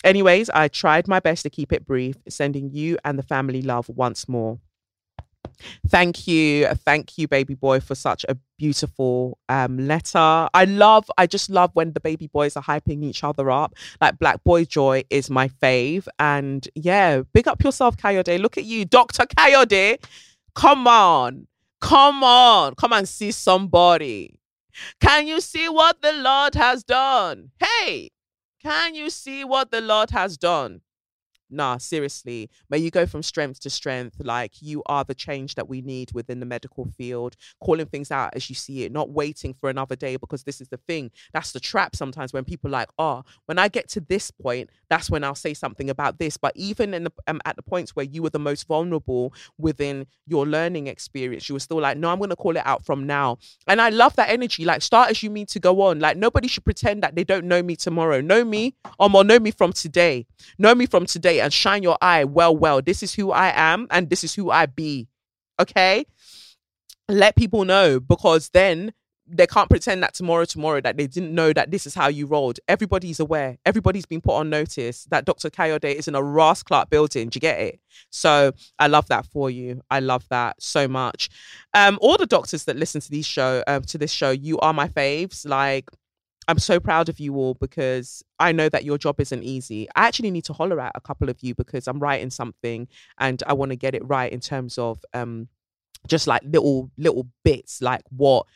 Anyways, I tried my best to keep it brief, sending you and the family love once more. Thank you. Thank you, baby boy, for such a beautiful um, letter. I love, I just love when the baby boys are hyping each other up. Like Black Boy Joy is my fave. And yeah, big up yourself, Kayode. Look at you, Dr. Kayode. Come on. Come on. Come and see somebody. Can you see what the Lord has done? Hey, can you see what the Lord has done? Nah, seriously, may you go from strength to strength. Like you are the change that we need within the medical field, calling things out as you see it, not waiting for another day because this is the thing. That's the trap sometimes when people like, oh, when I get to this point, that's when I'll say something about this. But even in the, um, at the points where you were the most vulnerable within your learning experience, you were still like, no, I'm going to call it out from now. And I love that energy. Like start as you mean to go on. Like nobody should pretend that they don't know me tomorrow. Know me, or more know me from today. Know me from today and shine your eye well, well. This is who I am and this is who I be. Okay? Let people know because then they can't pretend that tomorrow, tomorrow, that they didn't know that this is how you rolled. Everybody's aware. Everybody's been put on notice that Dr. Kayode is in a Ross Clark building. Do you get it? So I love that for you. I love that so much. Um, all the doctors that listen to these show, um, to this show, you are my faves. Like I'm so proud of you all because I know that your job isn't easy. I actually need to holler at a couple of you because I'm writing something and I want to get it right in terms of um just like little little bits like what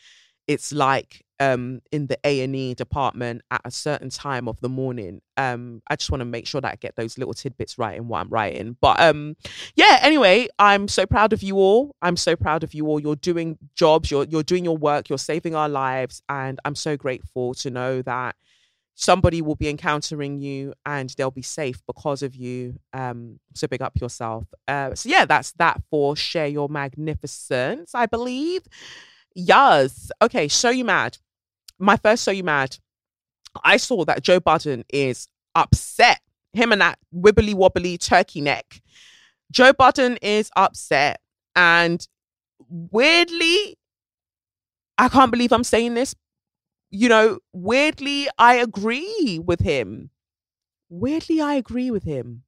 it's like um in the A&E department at a certain time of the morning. Um I just want to make sure that I get those little tidbits right in what I'm writing. But um yeah, anyway, I'm so proud of you all. I'm so proud of you all. You're doing jobs, you're you're doing your work, you're saving our lives and I'm so grateful to know that somebody will be encountering you and they'll be safe because of you. Um, so big up yourself. Uh, so yeah, that's that for share your magnificence, I believe. Yes. Okay, So You Mad my first So You Mad, I saw that Joe Budden is upset. Him and that wibbly wobbly turkey neck. Joe Budden is upset. And weirdly, I can't believe I'm saying this. You know, weirdly, I agree with him. Weirdly, I agree with him.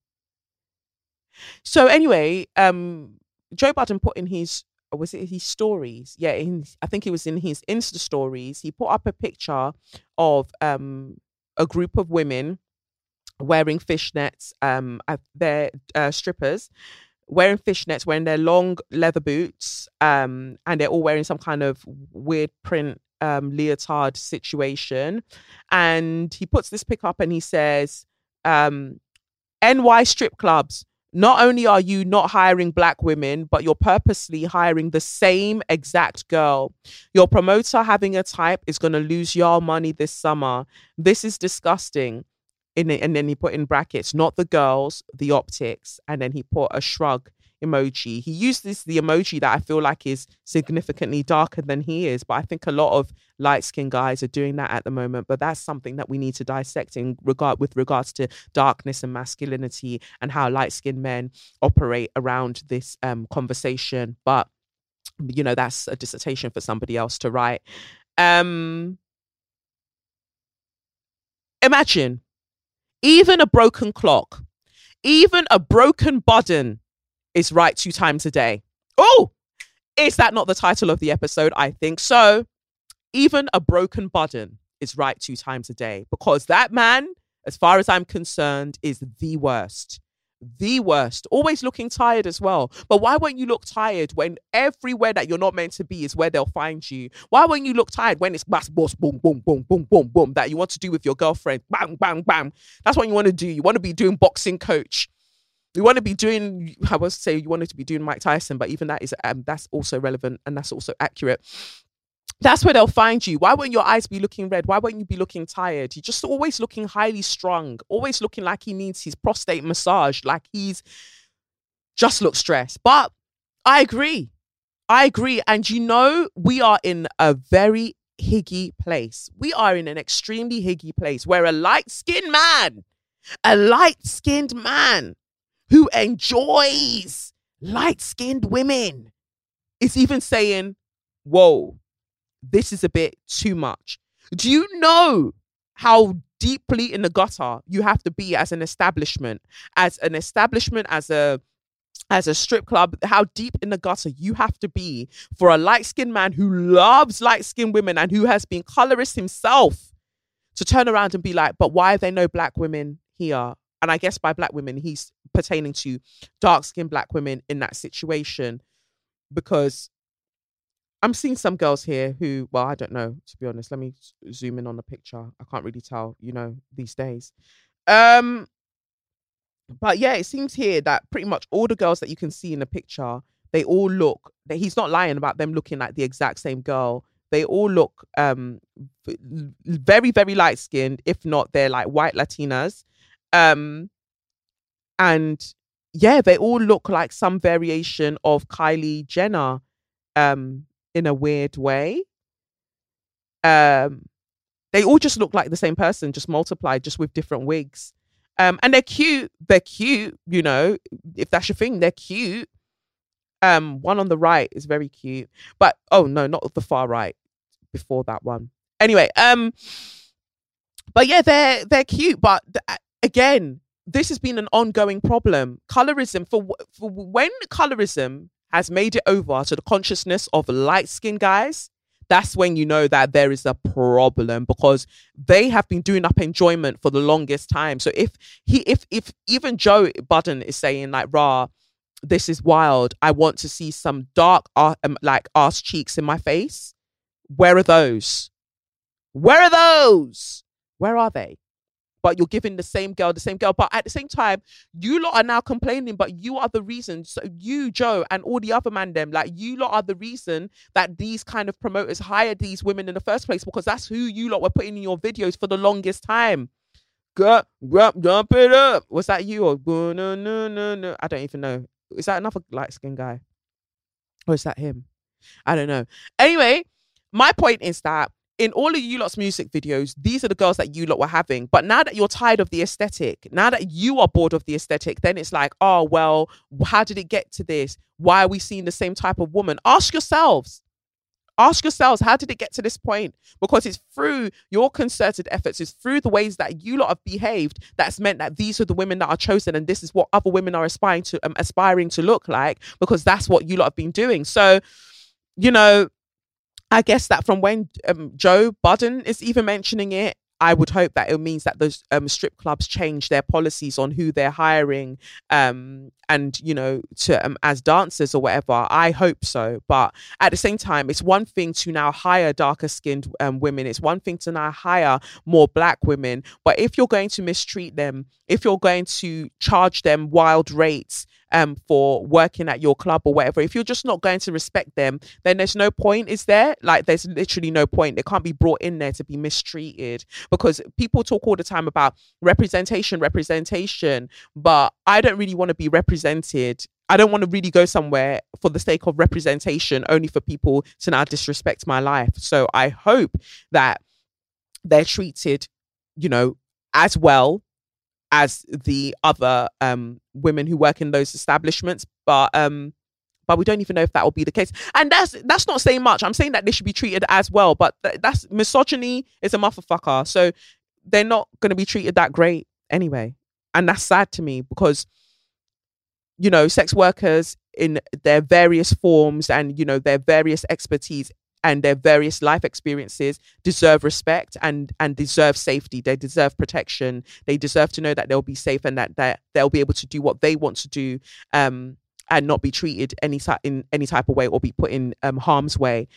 So anyway, um, Joe Budden put in his was it his stories? Yeah, in, I think it was in his Insta stories. He put up a picture of um, a group of women wearing fishnets. Um, they're uh, strippers wearing fishnets, wearing their long leather boots, um, and they're all wearing some kind of weird print um, leotard situation. And he puts this pick up and he says, um, "NY strip clubs." Not only are you not hiring black women, but you're purposely hiring the same exact girl. Your promoter having a type is going to lose your money this summer. This is disgusting. In and then he put in brackets, not the girls, the optics. And then he put a shrug emoji. He uses the emoji that I feel like is significantly darker than he is, but I think a lot of light skinned guys are doing that at the moment. But that's something that we need to dissect in regard with regards to darkness and masculinity and how light skinned men operate around this um, conversation. But you know, that's a dissertation for somebody else to write. Um imagine even a broken clock, even a broken button is right two times a day. Oh, is that not the title of the episode? I think so. Even a broken button is right two times a day because that man, as far as I'm concerned, is the worst. the worst. Always looking tired as well. But why won't you look tired when everywhere that you're not meant to be is where they'll find you? Why won't you look tired when it's bass boss boom boom boom boom boom boom that you want to do with your girlfriend? Bang bang bang. That's what you want to do. You want to be doing boxing coach. You want to be doing. I was say you wanted to be doing Mike Tyson, but even that is um, that's also relevant and that's also accurate that's where they'll find you. Why won't your eyes be looking red? Why won't you be looking tired? You're just always looking highly strung, always looking like he needs his prostate massage, like he's just look stressed. But I agree. I agree. And you know, we are in a very higgy place. We are in an extremely higgy place where a light skinned man, a light skinned man who enjoys light skinned women is even saying, Whoa, this is a bit too much. Do you know how deeply in the gutter you have to be as an establishment, as an establishment, as a as a strip club, how deep in the gutter you have to be for a light skinned man who loves light skinned women and who has been colorist himself to turn around and be like, but why are there no black women here? And I guess by black women, he's pertaining to dark skinned black women in that situation because I'm seeing some girls here who, well, I don't know, to be honest. Let me zoom in on the picture. I can't really tell, you know, these days. Um, but yeah, it seems here that pretty much all the girls that you can see in the picture, they all look that he's not lying about them looking like the exact same girl. They all look um very, very light skinned, if not they're like white Latinas. Um and yeah, they all look like some variation of Kylie Jenner. Um, in a weird way. Um, they all just look like the same person, just multiplied, just with different wigs. Um, and they're cute. They're cute, you know, if that's your thing, they're cute. Um, one on the right is very cute, but oh no, not the far right. Before that one. Anyway, um, but yeah, they're they're cute, but th- again, this has been an ongoing problem. Colorism for for when colorism has made it over to the consciousness of light skinned guys, that's when you know that there is a problem because they have been doing up enjoyment for the longest time. So if he if if even Joe Budden is saying like rah, this is wild. I want to see some dark um, like ass cheeks in my face. Where are those? Where are those? Where are they? But you're giving the same girl the same girl. But at the same time, you lot are now complaining, but you are the reason. So you, Joe, and all the other man them, like you lot are the reason that these kind of promoters hired these women in the first place because that's who you lot were putting in your videos for the longest time. Go, go, jump it up. Was that you or no, no, no, no? I don't even know. Is that another light skinned guy? Or is that him? I don't know. Anyway, my point is that in all of you lot's music videos, these are the girls that you lot were having. But now that you're tired of the aesthetic, now that you are bored of the aesthetic, then it's like, oh, well, how did it get to this? Why are we seeing the same type of woman? Ask yourselves. Ask yourselves, how did it get to this point? Because it's through your concerted efforts, it's through the ways that you lot have behaved that's meant that these are the women that are chosen, and this is what other women are aspiring to um, aspiring to look like, because that's what you lot have been doing. So, you know, I guess that from when um, Joe Budden is even mentioning it, I would hope that it means that those um, strip clubs change their policies on who they're hiring, um, and you know, to um, as dancers or whatever. I hope so, but at the same time, it's one thing to now hire darker skinned um, women. It's one thing to now hire more black women. But if you're going to mistreat them, if you're going to charge them wild rates, um for working at your club or whatever if you're just not going to respect them then there's no point is there? Like there's literally no point. They can't be brought in there to be mistreated because people talk all the time about representation representation but i don't really want to be represented. I don't want to really go somewhere for the sake of representation, only for people to now disrespect my life. So I hope that they're treated, you know, as well as the other um, women who work in those establishments. But um, but we don't even know if that will be the case. And that's that's not saying much. I'm saying that they should be treated as well. But th- that's misogyny is a motherfucker. So they're not going to be treated that great anyway. And that's sad to me because you know sex workers in their various forms and you know their various expertise and their various life experiences deserve respect and and deserve safety. They deserve protection. They deserve to know that they'll be safe and that, that they'll be able to do what they want to do um, and not be treated any type in any type of way or be put in um, harm's way.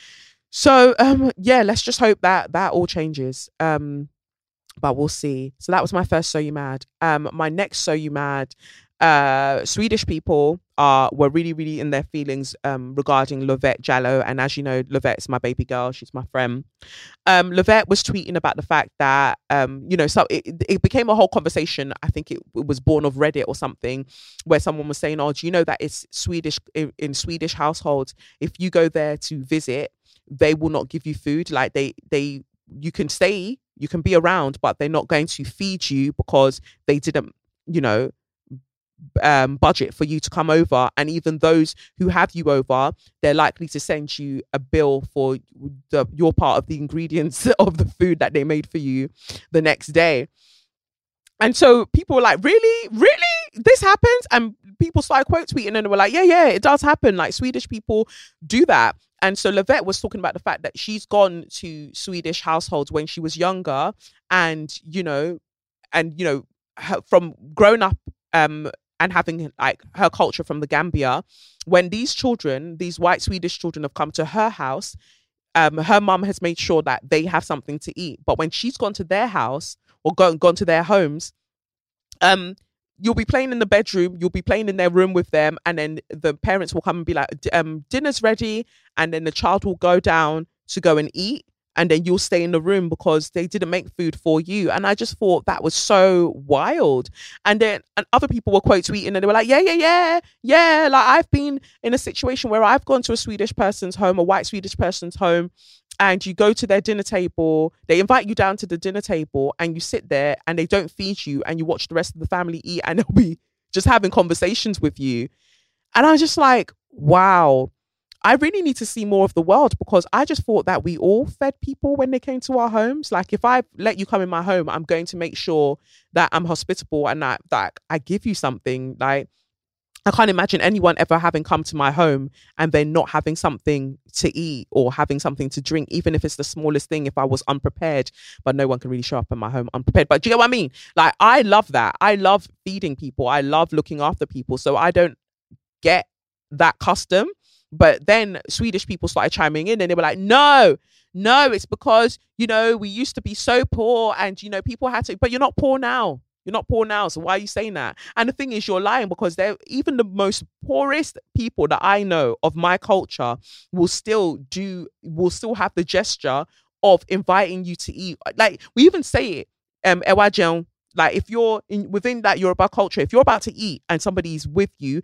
So um, yeah, let's just hope that that all changes. Um, but we'll see. So that was my first So You Mad. Um, my next So You Mad uh, Swedish people are were really, really in their feelings um, regarding Lovette Jallow. And as you know, Lovette's my baby girl. She's my friend. Um, Lovette was tweeting about the fact that, um, you know, so it, it became a whole conversation. I think it, it, was born of Reddit or something, where someone was saying, "Oh, do you know that it's Swedish in, in Swedish households? If you go there to visit, they will not give you food. Like they they you can stay, you can be around, but they're not going to feed you because they didn't, you know." Um, budget for you to come over. And even those who have you over, they're likely to send you a bill for the, your part of the ingredients (laughs) of the food that they made for you the next day. And so people were like, really? Really? This happens? And people started quote tweeting and were like, yeah, yeah, it does happen. Like Swedish people do that. And so Lovette was talking about the fact that she's gone to Swedish households when she was younger and, you know, and, you know, her, from grown up um, and having like her culture from the Gambia, when these children, these white Swedish children, have come to her house, um, her mum has made sure that they have something to eat. But when she's gone to their house or gone gone to their homes, um, you'll be playing in the bedroom, you'll be playing in their room with them, and then the parents will come and be like, um, dinner's ready, and then the child will go down to go and eat and then you'll stay in the room because they didn't make food for you. And I just thought that was so wild. And then and other people were quote tweeting and they were like, yeah, yeah, yeah, yeah. Like I've been in a situation where I've gone to a Swedish person's home, a white Swedish person's home, and you go to their dinner table, they invite you down to the dinner table and you sit there and they don't feed you and you watch the rest of the family eat and (laughs) they'll be just having conversations with you. And I was just like, wow I really need to see more of the world because I just thought that we all fed people when they came to our homes. Like if I let you come in my home, I'm going to make sure that I'm hospitable and that that I give you something. Like I can't imagine anyone ever having come to my home and then not having something to eat or having something to drink, even if it's the smallest thing, if I was unprepared. But no one can really show up in my home unprepared. But do you know what I mean? Like, I love that. I love feeding people. I love looking after people. So I don't get that custom. But then Swedish people started chiming in and they were like, no, no, it's because, you know, we used to be so poor and, you know, people had to, but you're not poor now. You're not poor now. So why are you saying that? And the thing is, you're lying because they're even the most poorest people that I know of my culture will still do, will still have the gesture of inviting you to eat. Like we even say it, um, like if you're in within that Yoruba culture, if you're about to eat and somebody's with you,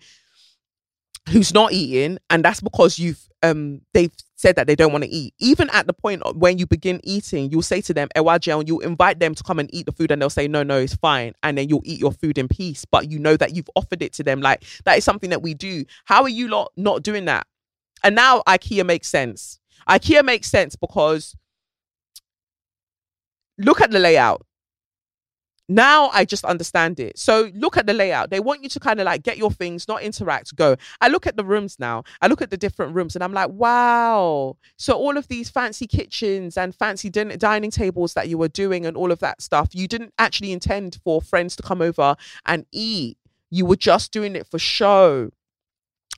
who's not eating and that's because you've um they've said that they don't want to eat. Even at the point when you begin eating you'll say to them ewaje you'll invite them to come and eat the food and they'll say no no it's fine and then you'll eat your food in peace. But you know that you've offered it to them like that is something that we do. How are you lot not doing that? And now ikea makes sense. Ikea makes sense because look at the layout now I just understand it. So look at the layout. They want you to kind of like get your things, not interact, go. I look at the rooms now. I look at the different rooms and I'm like, wow. So all of these fancy kitchens and fancy din- dining tables that you were doing and all of that stuff, you didn't actually intend for friends to come over and eat. You were just doing it for show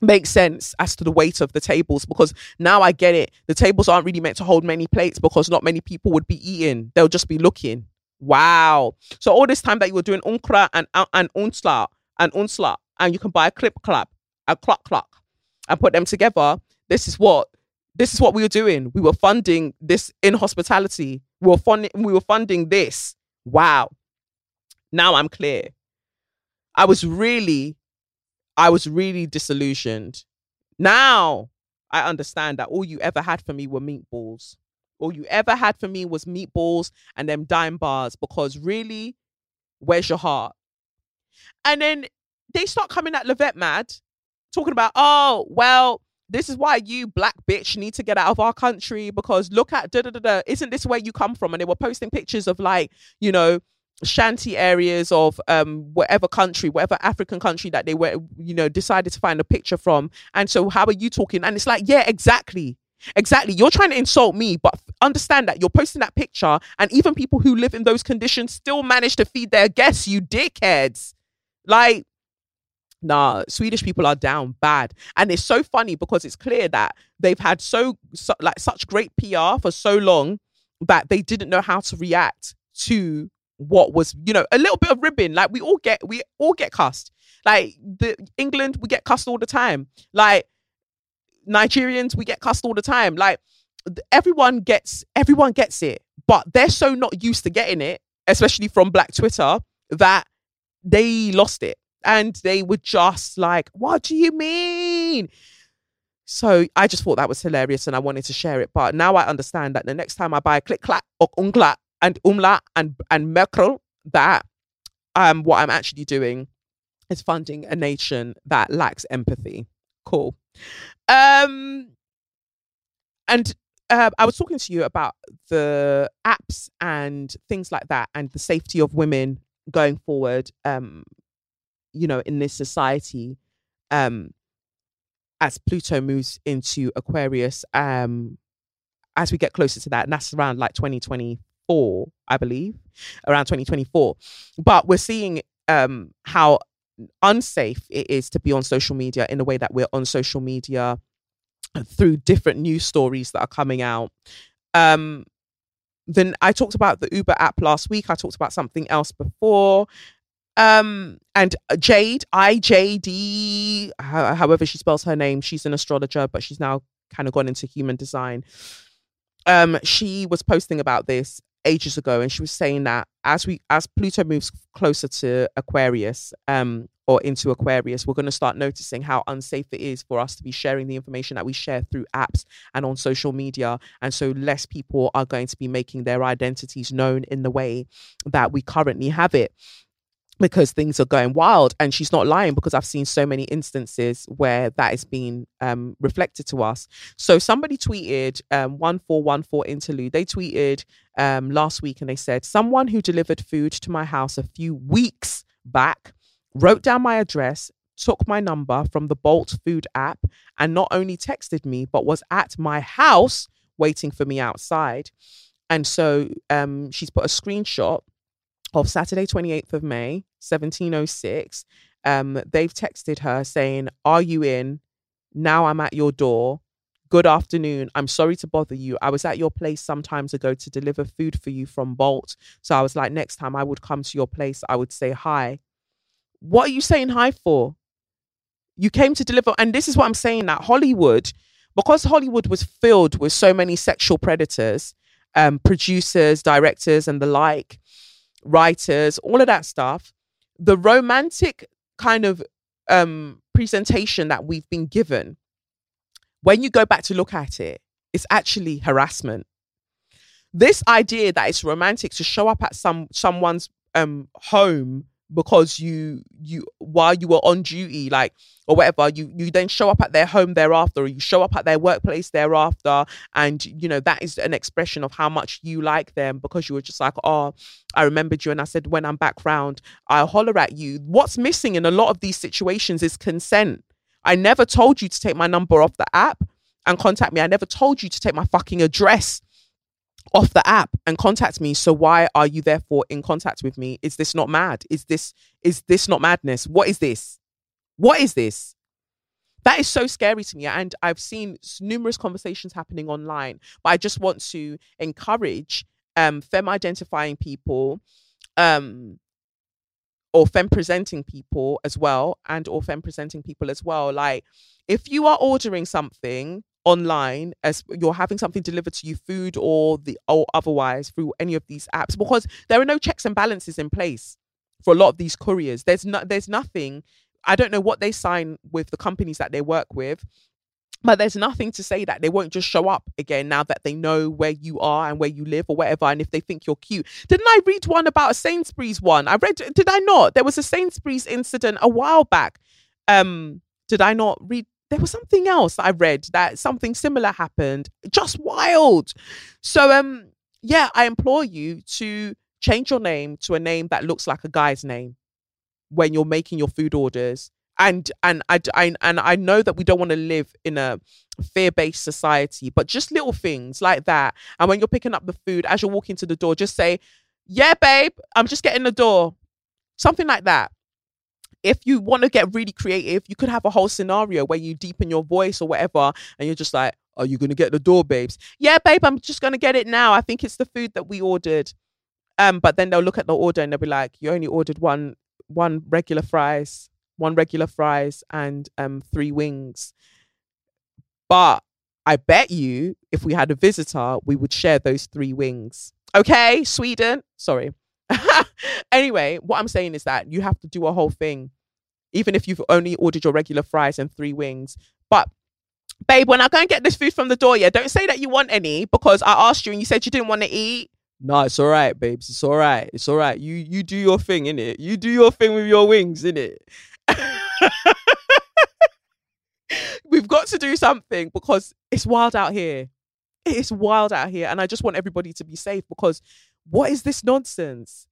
makes sense as to the weight of the tables because now I get it. The tables aren't really meant to hold many plates because not many people would be eating. They'll just be looking. Wow. So all this time that you were doing unkra and uh, and unsla and unsla, and you can buy a clip clap, a clock clock, and put them together. This is what this is what we were doing. We were funding this in hospitality. We were funding we were funding this. Wow. Now I'm clear. I was really, I was really disillusioned. Now I understand that all you ever had for me were meatballs all you ever had for me was meatballs and them Daim bars because really, where's your heart? And then they start coming at Lovette mad, talking about, oh, well, this is why you black bitch need to get out of our country because look at da da da da. Isn't this where you come from? And they were posting pictures of like, you know, shanty areas of um whatever country, whatever African country that they were, you know, decided to find a picture from. And so how are you talking? And it's like, yeah, exactly. Exactly. You're trying to insult me, but understand that you're posting that picture, and even people who live in those conditions still manage to feed their guests, you dickheads. Like, nah, Swedish people are down bad. And it's so funny because it's clear that they've had so, so like such great PR for so long that they didn't know how to react to what was, you know, a little bit of ribbon. Like we all get we all get cussed. Like the England, we get cussed all the time. Like Nigerians, we get cussed all the time. Like everyone gets everyone gets it, but they're so not used to getting it, especially from Black Twitter, that they lost it. And they were just like, what do you mean? So I just thought that was hilarious and I wanted to share it. But now I understand that the next time I buy click clack or umlaut and umla and and merkel, that um what I'm actually doing is funding a nation that lacks empathy. Cool. Um and uh, I was talking to you about the apps and things like that and the safety of women going forward um you know in this society um as Pluto moves into Aquarius um as we get closer to that and that's around like 2024 I believe around 2024 but we're seeing um how unsafe it is to be on social media in the way that we're on social media through different news stories that are coming out um then I talked about the Uber app last week. I talked about something else before. Um, and Jade, I J D, however she spells her name, she's an astrologer, but she's now kind of gone into human design. Um, she was posting about this ages ago, and she was saying that as we as Pluto moves closer to Aquarius, um, or into Aquarius, we're going to start noticing how unsafe it is for us to be sharing the information that we share through apps and on social media. And so, less people are going to be making their identities known in the way that we currently have it because things are going wild and she's not lying because i've seen so many instances where that is being um, reflected to us. So somebody tweeted um, 1414 interlude. They tweeted um, last week and they said someone who delivered food to my house a few weeks back wrote down my address took my number from the bolt food app and not only texted me but was at my house waiting for me outside. And so um, she's put a screenshot of Saturday, 28th of May, 1706. Um, they've texted her saying, Are you in? Now I'm at your door. Good afternoon. I'm sorry to bother you. I was at your place some times ago to deliver food for you from Bolt. So I was like, next time I would come to your place, I would say hi. What are you saying hi for? You came to deliver. And this is what I'm saying that Hollywood, because Hollywood was filled with so many sexual predators, um, producers, directors, and the like, writers, all of that stuff, the romantic kind of um, presentation that we've been given, when you go back to look at it, it's actually harassment. This idea that it's romantic to show up at some someone's um, home because you you while you were on duty like or whatever you you then show up at their home thereafter or you show up at their workplace thereafter and you know that is an expression of how much you like them because you were just like oh i remembered you and i said when i'm back round i'll holler at you. What's missing in a lot of these situations is consent. I never told you to take my number off the app and contact me. I never told you to take my fucking address off the app and contact me. So why are you therefore in contact with me? Is this not mad? Is this is this not madness? What is this? What is this? That is so scary to me. And i've seen numerous conversations happening online but i just want to encourage um femme identifying people um or femme presenting people as well and or femme presenting people as well. Like if you are ordering something online as you're having something delivered to you food or the or otherwise through any of these apps because there are no checks and balances in place for a lot of these couriers. There's no there's nothing i don't know what they sign with the companies that they work with but there's nothing to say that they won't just show up again now that they know where you are and where you live or whatever and if they think you're cute. Didn't i read one about a sainsbury's one? I read did i not? There was a sainsbury's incident a while back. Um did i not read there was something else I read that something similar happened. Just wild. So um yeah, I implore you to change your name to a name that looks like a guy's name when you're making your food orders and and I, I and I know that we don't want to live in a fear-based society, but just little things like that. And when you're picking up the food as you're walking to the door, just say, "Yeah, babe, I'm just getting the door." Something like that. If you want to get really creative, you could have a whole scenario where you deepen your voice or whatever, and you're just like, "Are you gonna get the door, babes?" Yeah, babe, I'm just gonna get it now. I think it's the food that we ordered. Um, but then they'll look at the order and they'll be like, "You only ordered one one regular fries, one regular fries, and um three wings." But I bet you, if we had a visitor, we would share those three wings. Okay, Sweden. Sorry. (laughs) anyway, what I'm saying is that you have to do a whole thing, even if you've only ordered your regular fries and three wings. But babe, when I go and get this food from the door, yeah, don't say that you want any because I asked you and you said you didn't want to eat. No, it's all right, babes. It's all right. It's all right. You you do your thing, in it. You do your thing with your wings, in it. (laughs) We've got to do something because it's wild out here. It's wild out here. And I just want everybody to be safe because what is this nonsense?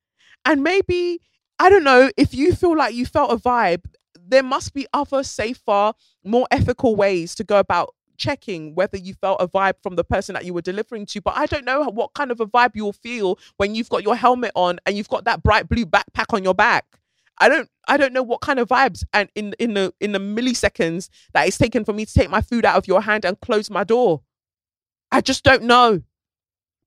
And maybe, I don't know, if you feel like you felt a vibe, there must be other safer, more ethical ways to go about checking whether you felt a vibe from the person that you were delivering to. But I don't know what kind of a vibe you'll feel when you've got your helmet on and you've got that bright blue backpack on your back. I don't I don't know what kind of vibes and in in the in the milliseconds that it's taken for me to take my food out of your hand and close my door. I just don't know.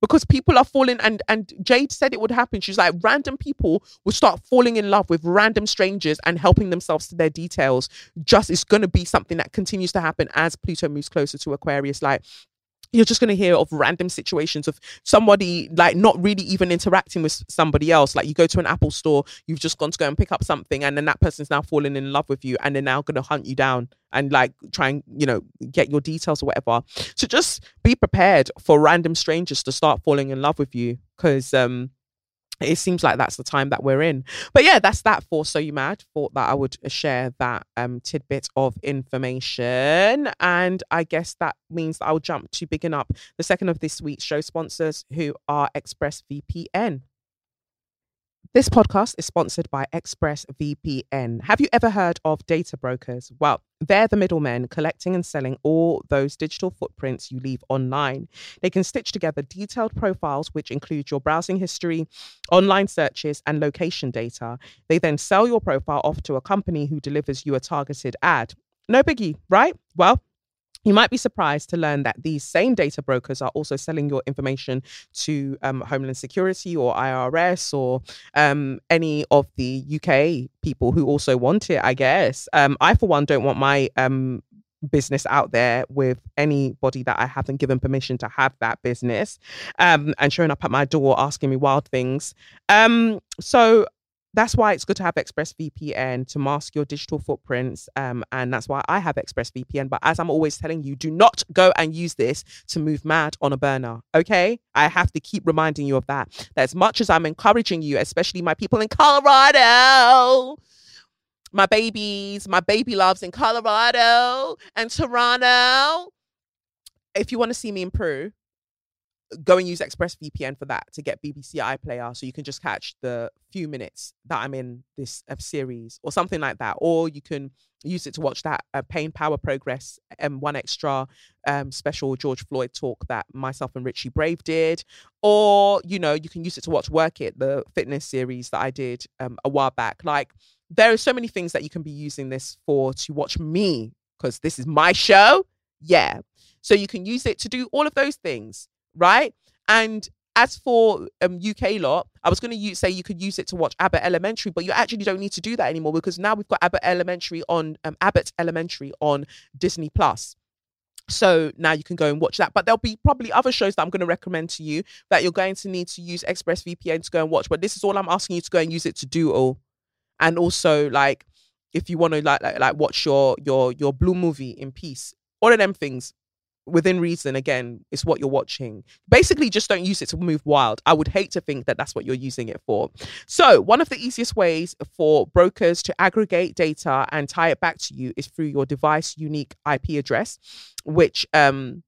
Because people are falling and and Jade said it would happen. She's like random people will start falling in love with random strangers and helping themselves to their details. Just it's gonna be something that continues to happen as Pluto moves closer to Aquarius. Like you're just going to hear of random situations of somebody like not really even interacting with somebody else. Like you go to an Apple store, you've just gone to go and pick up something, and then that person's now falling in love with you, and they're now going to hunt you down and like try and you know get your details or whatever. So just be prepared for random strangers to start falling in love with you because um it seems like that's the time that we're in. But yeah, that's that for So You Mad. Thought that I would share that um, tidbit of information. And I guess that means that I'll jump to bigging up the second of this week's show sponsors, who are ExpressVPN. This podcast is sponsored by ExpressVPN. Have you ever heard of data brokers? Well, they're the middlemen collecting and selling all those digital footprints you leave online. They can stitch together detailed profiles, which include your browsing history, online searches, and location data. They then sell your profile off to a company who delivers you a targeted ad. No biggie, right? Well, you might be surprised to learn that these same data brokers are also selling your information to um, Homeland Security or IRS or um, any of the UK people who also want it, I guess. Um, I, for one, don't want my um, business out there with anybody that I haven't given permission to have that business um, and showing up at my door asking me wild things. Um, so that's why it's good to have ExpressVPN to mask your digital footprints. Um, and that's why I have ExpressVPN. But as I'm always telling you, do not go and use this to move mad on a burner. Okay. I have to keep reminding you of that. That as much as I'm encouraging you, especially my people in Colorado, my babies, my baby loves in Colorado and Toronto. If you want to see me improve, go and use ExpressVPN for that to get BBC iPlayer so you can just catch the few minutes that I'm in this uh, series or something like that. Or you can use it to watch that uh, Pain Power Progress and um, one extra um, special George Floyd talk that myself and Richie Brave did. Or, you know, you can use it to watch Work It, the fitness series that I did um, a while back. Like, there are so many things that you can be using this for to watch me because this is my show. Yeah. So you can use it to do all of those things right? And as for um, UK lot, I was going to say you could use it to watch Abbott Elementary, but you actually don't need to do that anymore because now we've got Abbott Elementary on um, Abbott Elementary on Disney Plus. So now you can go and watch that. But there'll be probably other shows that I'm going to recommend to you that you're going to need to use ExpressVPN to go and watch. But this is all I'm asking you to go and use it to do all. And also, like, if you want to like, like like watch your your your blue movie in peace, all of them things within reason again it's what you're watching. Basically just don't use it to move wild. I would hate to think that that's what you're using it for. So one of the easiest ways for brokers to aggregate data and tie it back to you is through your device unique ip address which um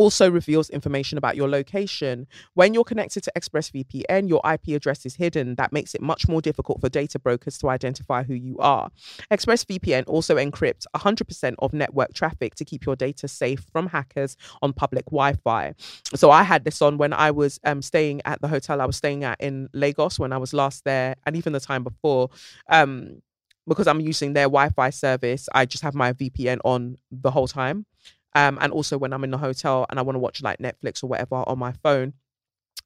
also reveals information about your location. When you're connected to ExpressVPN, your IP address is hidden. That makes it much more difficult for data brokers to identify who you are. ExpressVPN also encrypts 100% of network traffic to keep your data safe from hackers on public Wi Fi. So I had this on when I was um, staying at the hotel I was staying at in Lagos when I was last there, and even the time before. Um, because I'm using their Wi Fi service, I just have my VPN on the whole time. Um, and also when I'm in the hotel and I want to watch like Netflix or whatever on my phone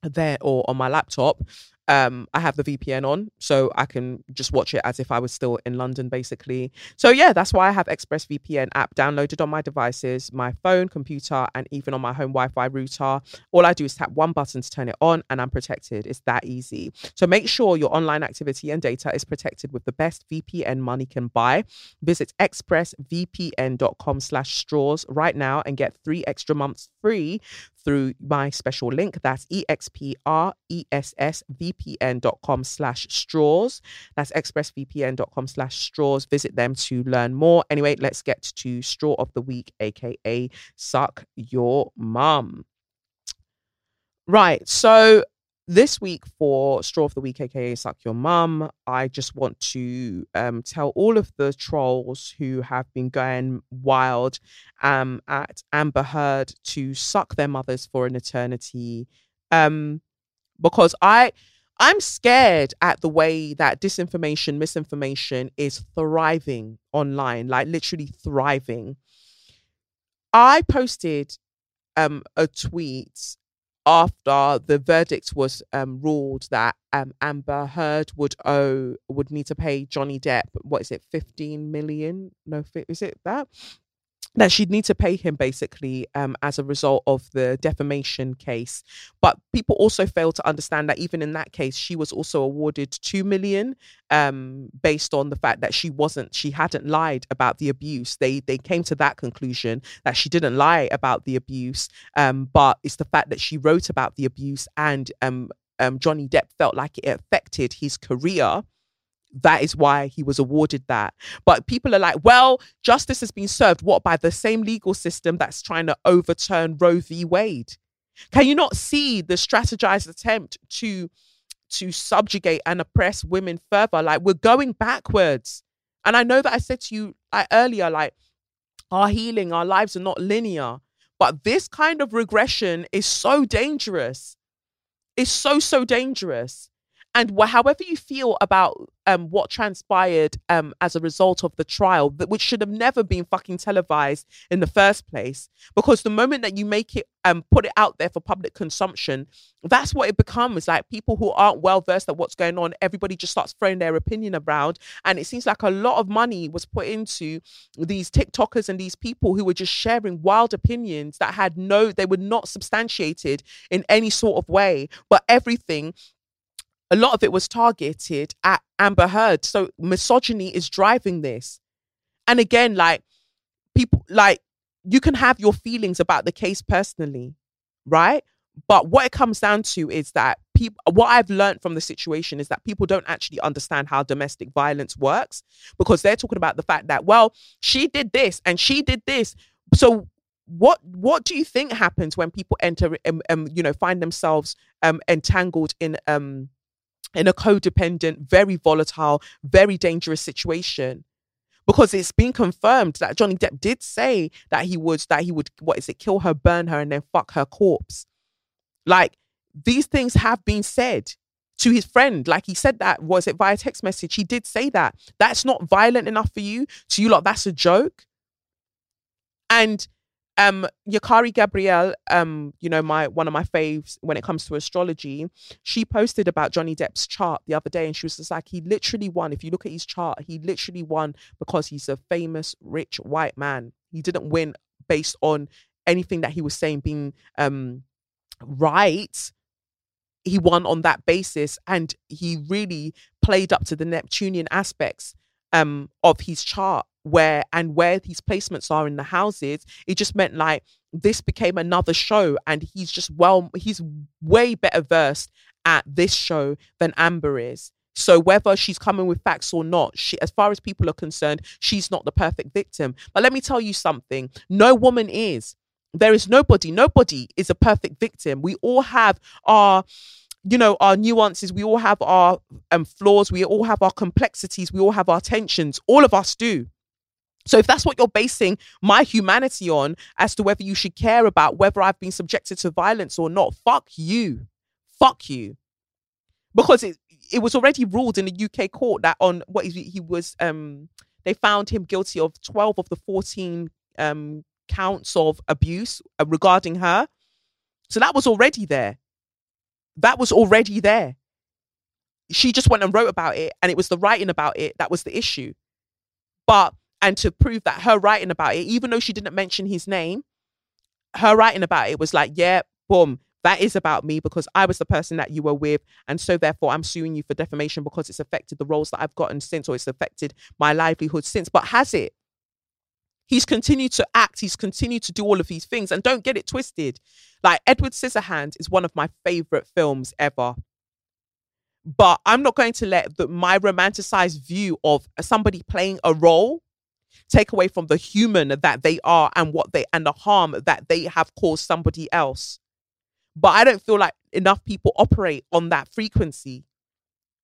there or on my laptop, um, I have the VPN on, so I can just watch it as if I was still in London, basically. So yeah, that's why I have ExpressVPN app downloaded on my devices, my phone, computer, and even on my home Wi-Fi router. All I do is tap one button to turn it on, and I'm protected. It's that easy. So make sure your online activity and data is protected with the best VPN money can buy. Visit expressvpn.com/straws right now and get three extra months free through my special link. That's expressvpn.com slash straws. That's expressvpn.com slash straws. Visit them to learn more. Anyway, let's get to straw of the week, aka suck your mum. Right. So this week for straw of the week aka suck your mum i just want to um, tell all of the trolls who have been going wild um, at amber heard to suck their mothers for an eternity um, because i i'm scared at the way that disinformation misinformation is thriving online like literally thriving. I posted um, a tweet after the verdict was um, ruled that um, Amber Heard would owe would need to pay Johnny Depp what is it 15 million? No is it that that she'd need to pay him basically um, as a result of the defamation case. But people also fail to understand that even in that case, she was also awarded two million um, based on the fact that she wasn't, she hadn't lied about the abuse. They they came to that conclusion that she didn't lie about the abuse, um, but it's the fact that she wrote about the abuse and um, um, Johnny Depp felt like it affected his career that is why he was awarded that. But people are like, well, justice has been served. What by the same legal system that's trying to overturn Roe v. Wade? Can you not see the strategized attempt to to subjugate and oppress women further? Like we're going backwards. And I know that I said to you like earlier, like our healing, our lives are not linear. But this kind of regression is so dangerous. It's so, so dangerous and wh- however you feel about um, what transpired um, as a result of the trial, which should have never been fucking televised in the first place, because the moment that you make it um, put it out there for public consumption, that's what it becomes. Like people who aren't well versed at what's going on, everybody just starts throwing their opinion around, and it seems like a lot of money was put into these TikTokers and these people who were just sharing wild opinions that had no, they were not substantiated in any sort of way, but everything a lot of it was targeted at Amber Heard. So misogyny is driving this. And again, like people, like you can have your feelings about the case personally, right? But what it comes down to is that people, what I've learned from the situation is that people don't actually understand how domestic violence works because they're talking about the fact that, well, she did this and she did this. So what what do you think happens when people enter um, um you know find themselves um entangled in um in a codependent, very volatile, very dangerous situation. Because it's been confirmed that Johnny Depp did say that he would that he would what is it, kill her, burn her, and then fuck her corpse. Like these things have been said to his friend. Like he said that, was it via text message? He did say that. That's not violent enough for you. To you, like that's a joke. And um Yakari Gabrielle, um, you know, my one of my faves when it comes to astrology, she posted about Johnny Depp's chart the other day and she was just like, he literally won. If you look at his chart, he literally won because he's a famous, rich white man. He didn't win based on anything that he was saying being um right. He won on that basis and he really played up to the Neptunian aspects um of his chart where and where these placements are in the houses it just meant like this became another show and he's just well he's way better versed at this show than amber is. So whether she's coming with facts or not she as far as people are concerned she's not the perfect victim. But let me tell you something. No woman is. There is nobody, nobody is a perfect victim. We all have our you know our nuances. We all have our um, flaws. We all have our complexities. We all have our tensions. All of us do so if that's what you're basing my humanity on as to whether you should care about whether I've been subjected to violence or not, fuck you. Fuck you. Because it it was already ruled in the UK court that on what he, he was um they found him guilty of 12 of the 14 um counts of abuse uh, regarding her. So that was already there. That was already there. She just went and wrote about it and it was the writing about it that was the issue. But and to prove that her writing about it, even though she didn't mention his name, her writing about it was like, yeah, boom, that is about me because I was the person that you were with. And so therefore I'm suing you for defamation because it's affected the roles that I've gotten since or it's affected my livelihood since. But has it? He's continued to act, he's continued to do all of these things. And don't get it twisted. Like Edward Scissorhands is one of my favorite films ever. But I'm not going to let the, my romanticized view of somebody playing a role take away from the human that they are and what they and the harm that they have caused somebody else. But I don't feel like enough people operate on that frequency.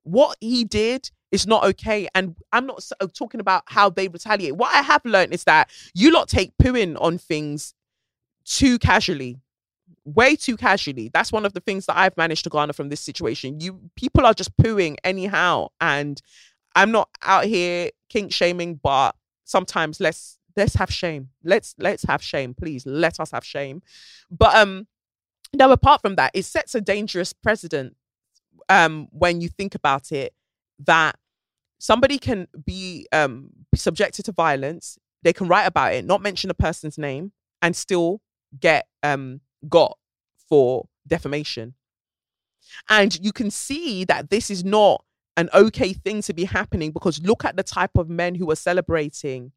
What he did is not okay. And I'm not uh, talking about how they retaliate. What I have learned is that you lot take pooing on things too casually way too casually. That's one of the things that I've managed to garner from this situation. You people are just pooing anyhow, and I'm not out here kink shaming, but sometimes let's let's have shame. Let's let's have shame, please. Let us have shame. But um now apart from that, it sets a dangerous precedent um when you think about it that somebody can be um subjected to violence, they can write about it, not mention a person's name, and still get um got for defamation. And you can see that this is not an okay thing to be happening because look at the type of men who are celebrating.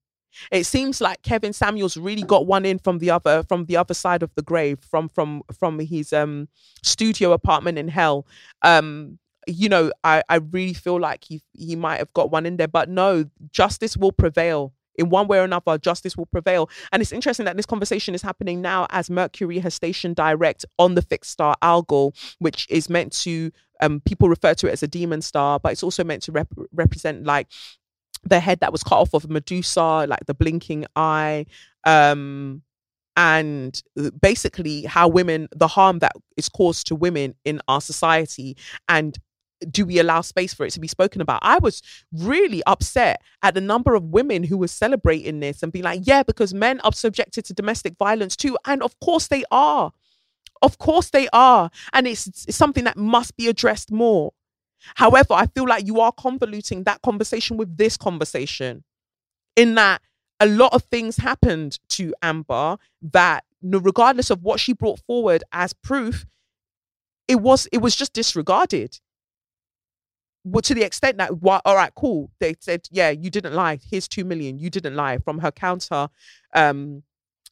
It seems like Kevin Samuels really got one in from the other from the other side of the grave from from from his um studio apartment in hell. Um you know, I I really feel like he he might have got one in there but no, justice will prevail in one way or another, justice will prevail. And it's interesting that this conversation is happening now as Mercury has stationed direct on the fixed star Algol, which is meant to um, people refer to it as a demon star, but it's also meant to rep- represent like the head that was cut off of Medusa, like the blinking eye, um, and uh, basically how women, the harm that is caused to women in our society, and do we allow space for it to be spoken about? I was really upset at the number of women who were celebrating this and being like, yeah, because men are subjected to domestic violence too. And of course they are. Of course they are. And it's, it's something that must be addressed more. However, I feel like you are convoluting that conversation with this conversation in that a lot of things happened to Amber that regardless of what she brought forward as proof, it was it was just disregarded well, to the extent that what all right cool. They said yeah you didn't lie. Here's two million. You didn't lie. From her counter um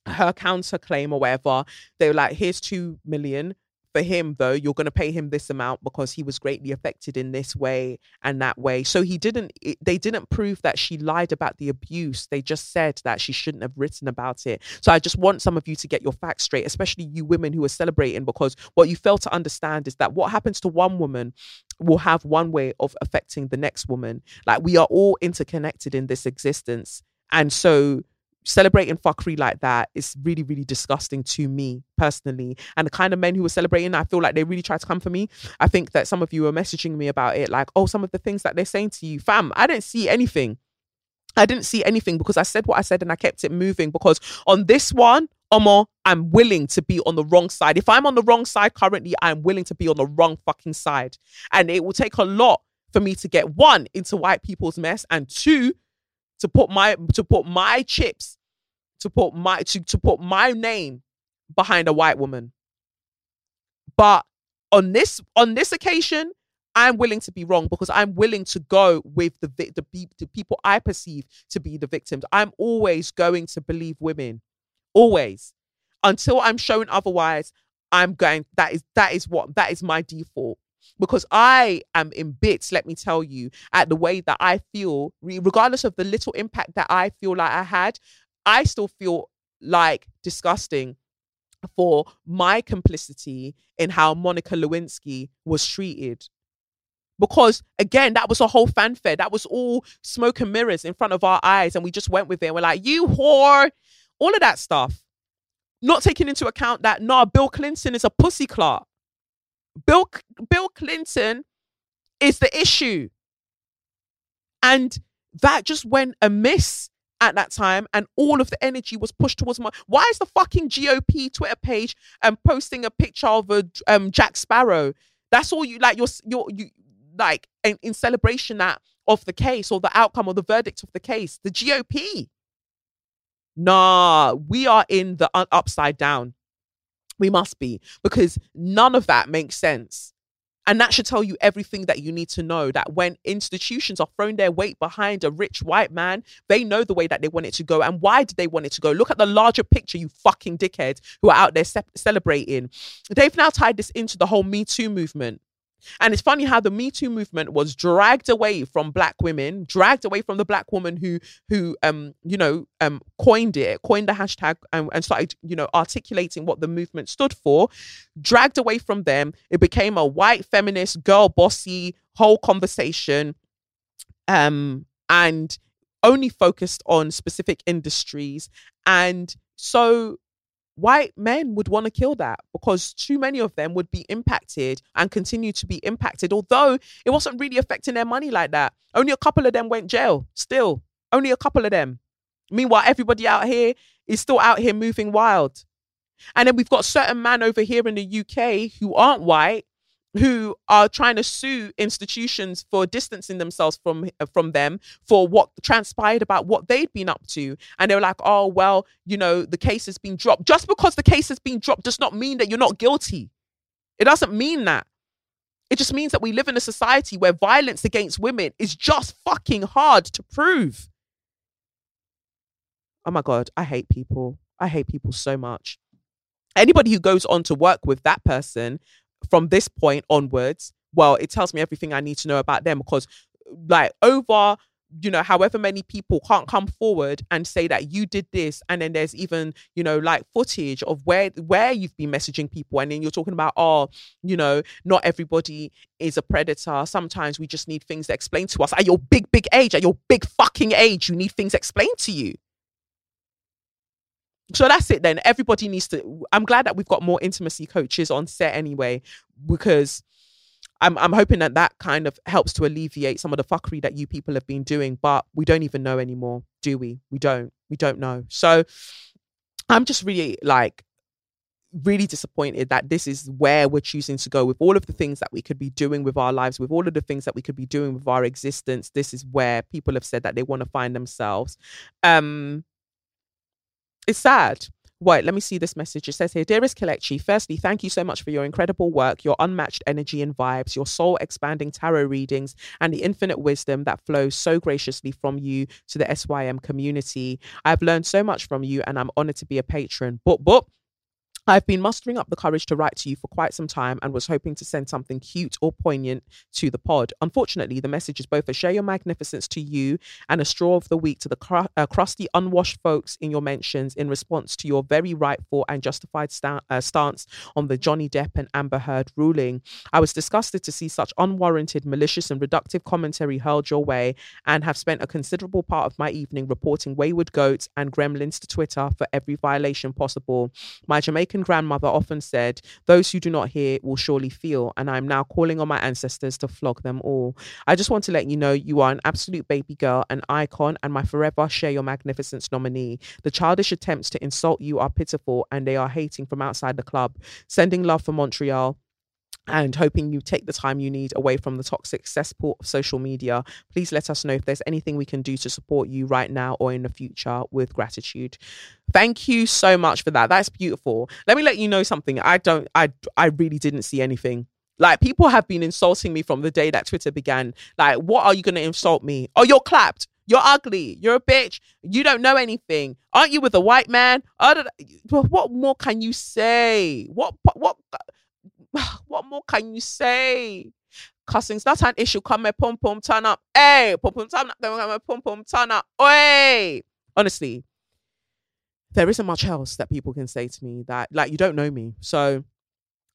her counter claim or whatever they were like here's two million for him though you're going to pay him this amount because he was greatly affected in this way and that way. So he didn't it, they didn't prove that she lied about the abuse. They just said that she shouldn't have written about it. So i just want some of you to get your facts straight especially you women who are celebrating because what you fail to understand is that what happens to one woman will have one way of affecting the next woman. Like we are all interconnected in this existence. And so celebrating fuckery like that is really, really disgusting to me personally. And the kind of men who were celebrating, I feel like they really tried to come for me. I think that some of you are messaging me about it, like, oh, some of the things that they're saying to you, fam, I didn't see anything. I didn't see anything because I said what I said and I kept it moving. Because on this one, Omo, I'm willing to be on the wrong side. If I'm on the wrong side currently, I'm willing to be on the wrong fucking side. And it will take a lot for me to get one into white people's mess and two to put my to put my chips to put my to, to put my name behind a white woman. But on this on this occasion, I'm willing to be wrong because I'm willing to go with the the, the people I perceive to be the victims. I'm always going to believe women, always, until I'm shown otherwise. I'm going. That is that is what that is my default because I am in bits, let me tell you, at the way that I feel, regardless of the little impact that I feel like I had, I still feel like disgusting for my complicity in how Monica Lewinsky was treated. Because again, that was a whole fanfare. That was all smoke and mirrors in front of our eyes. And we just went with it. We're like, you whore, all of that stuff. Not taking into account that, nah, Bill Clinton is a pussy clot. Bill, Bill Clinton is the issue. And that just went amiss at that time and all of the energy was pushed towards my why is the fucking GOP Twitter page um posting a picture of a um Jack Sparrow? That's all you like you're you're you like in, in celebration that of the case or the outcome or the verdict of the case. The GOP nah we are in the uh, upside down we must be because none of that makes sense and that should tell you everything that you need to know that when institutions are throwing their weight behind a rich white man, they know the way that they want it to go. And why did they want it to go? Look at the larger picture, you fucking dickheads who are out there ce- celebrating. They've now tied this into the whole Me Too movement. And it's funny how the Me Too movement was dragged away from black women, dragged away from the black woman who who um you know um coined it, coined the hashtag and, and started you know articulating what the movement stood for. Dragged away from them, it became a white feminist girl bossy whole conversation, um and only focused on specific industries and so white men would want to kill that because too many of them would be impacted and continue to be impacted, although it wasn't really affecting their money like that. Only a couple of them went jail, still. Only a couple of them. Meanwhile, everybody out here is still out here moving wild. And then we've got certain men over here in the UK who aren't white who are trying to sue institutions for distancing themselves from uh, from them for what transpired about what they'd been up to. And they were like oh well you know the case has been dropped. Just because the case has been dropped does not mean that you're not guilty. It doesn't mean that. It just means that we live in a society where violence against women is just fucking hard to prove. Oh my god i hate people. I hate people so much. Anybody who goes on to work with that person from this point onwards, well, it tells me everything I need to know about them because, like, over you know however many people can't come forward and say that you did this and then there's even you know like footage of where where you've been messaging people and then you're talking about oh you know not everybody is a predator. Sometimes we just need things explained to us. At your big big age at your big fucking age you need things explained to you so that's it then. Everybody needs to. I'm glad that we've got more intimacy coaches on set anyway, because I'm I'm hoping that that kind of helps to alleviate some of the fuckery that you people have been doing. But we don't even know anymore, do we? We don't. We don't know. So I'm just really like really disappointed that this is where we're choosing to go with all of the things that we could be doing with our lives, with all of the things that we could be doing with our existence. This is where people have said that they want to find themselves. Um, it's sad. Wait, let me see this message. It says here, Dearest Kelechi, firstly, thank you so much for your incredible work, your unmatched energy and vibes, your soul expanding tarot readings, and the infinite wisdom that flows so graciously from you to the SYM community. I've learned so much from you, and I'm honored to be a patron. But, but, I've been mustering up the courage to write to you for quite some time and was hoping to send something cute or poignant to the pod. Unfortunately, the message is both a share your magnificence to you and a straw of the week to the cr- uh, crusty, unwashed folks in your mentions in response to your very rightful and justified sta- uh, stance on the Johnny Depp and Amber Heard ruling. I was disgusted to see such unwarranted, malicious, and reductive commentary hurled your way and have spent a considerable part of my evening reporting wayward goats and gremlins to Twitter for every violation possible. My Jamaican Grandmother often said, Those who do not hear will surely feel, and I'm now calling on my ancestors to flog them all. I just want to let you know you are an absolute baby girl, an icon, and my forever share your magnificence nominee. The childish attempts to insult you are pitiful, and they are hating from outside the club. Sending love for Montreal and hoping you take the time you need away from the toxic cesspool of social media. Please let us know if there's anything we can do to support you right now or in the future with gratitude. Thank you so much for that. That's beautiful. Let me let you know something. I don't I I really didn't see anything. Like people have been insulting me from the day that Twitter began. Like, what are you gonna insult me? Oh, you're clapped. You're ugly. You're a bitch. You don't know anything. Aren't you with a white man? Oh, what more can you say? What what (sighs) what more can you say? Cussing's not an issue. Come here, pum pum, turn up. Hey, pum pum, turn up. Then come here, pum pum, turn up. Hey, honestly, there isn't much else that people can say to me that like you don't know me. So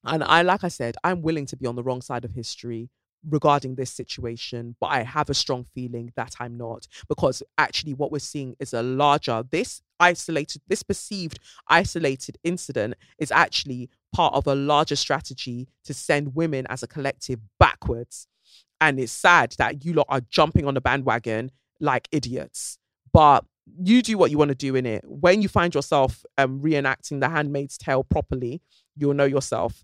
and I like I said, I'm willing to be on the wrong side of history regarding this situation, but I have a strong feeling that I'm not because actually what we're seeing is a larger this isolated this perceived isolated incident is actually part of a larger strategy to send women as a collective backwards. And it's sad that you lot are jumping on the bandwagon like idiots. But you do what you want to do in it. When you find yourself um, reenacting The Handmaid's Tale properly, you'll know yourself.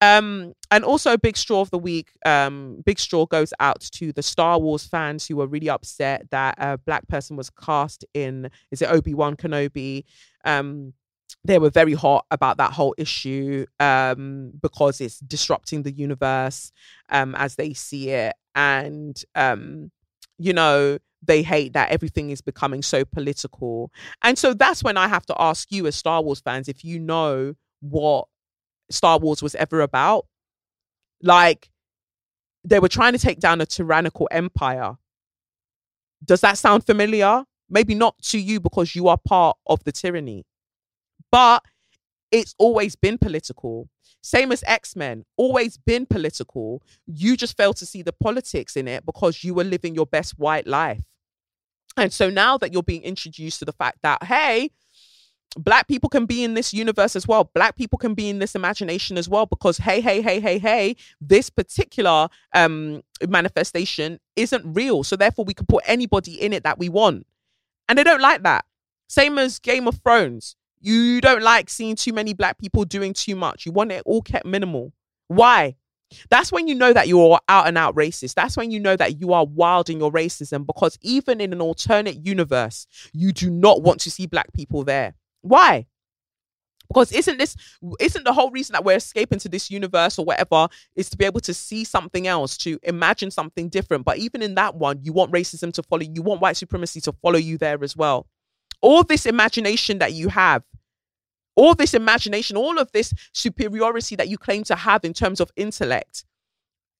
Um, and also, big straw of the week. Um, big straw goes out to the Star Wars fans who were really upset that a black person was cast in. Is it Obi Wan Kenobi? Um, they were very hot about that whole issue um, because it's disrupting the universe um, as they see it, and um, you know they hate that everything is becoming so political. And so that's when I have to ask you, as Star Wars fans, if you know what Star Wars was ever about. Like, they were trying to take down a tyrannical empire. Does that sound familiar? Maybe not to you because you are part of the tyranny, but it's always been political. Same as X Men, always been political. You just failed to see the politics in it because you were living your best white life. And so now that you're being introduced to the fact that, hey, black people can be in this universe as well black people can be in this imagination as well because hey hey hey hey hey this particular um manifestation isn't real so therefore we can put anybody in it that we want and they don't like that same as game of thrones you don't like seeing too many black people doing too much you want it all kept minimal why that's when you know that you're out and out racist. That's when you know that you are wild in your racism because even in an alternate universe, you do not want to see black people there. Why? Because isn't this isn't the whole reason that we're escaping to this universe or whatever is to be able to see something else, to imagine something different. But even in that one, you want racism to follow, you want white supremacy to follow you there as well. All this imagination that you have, all this imagination, all of this superiority that you claim to have in terms of intellect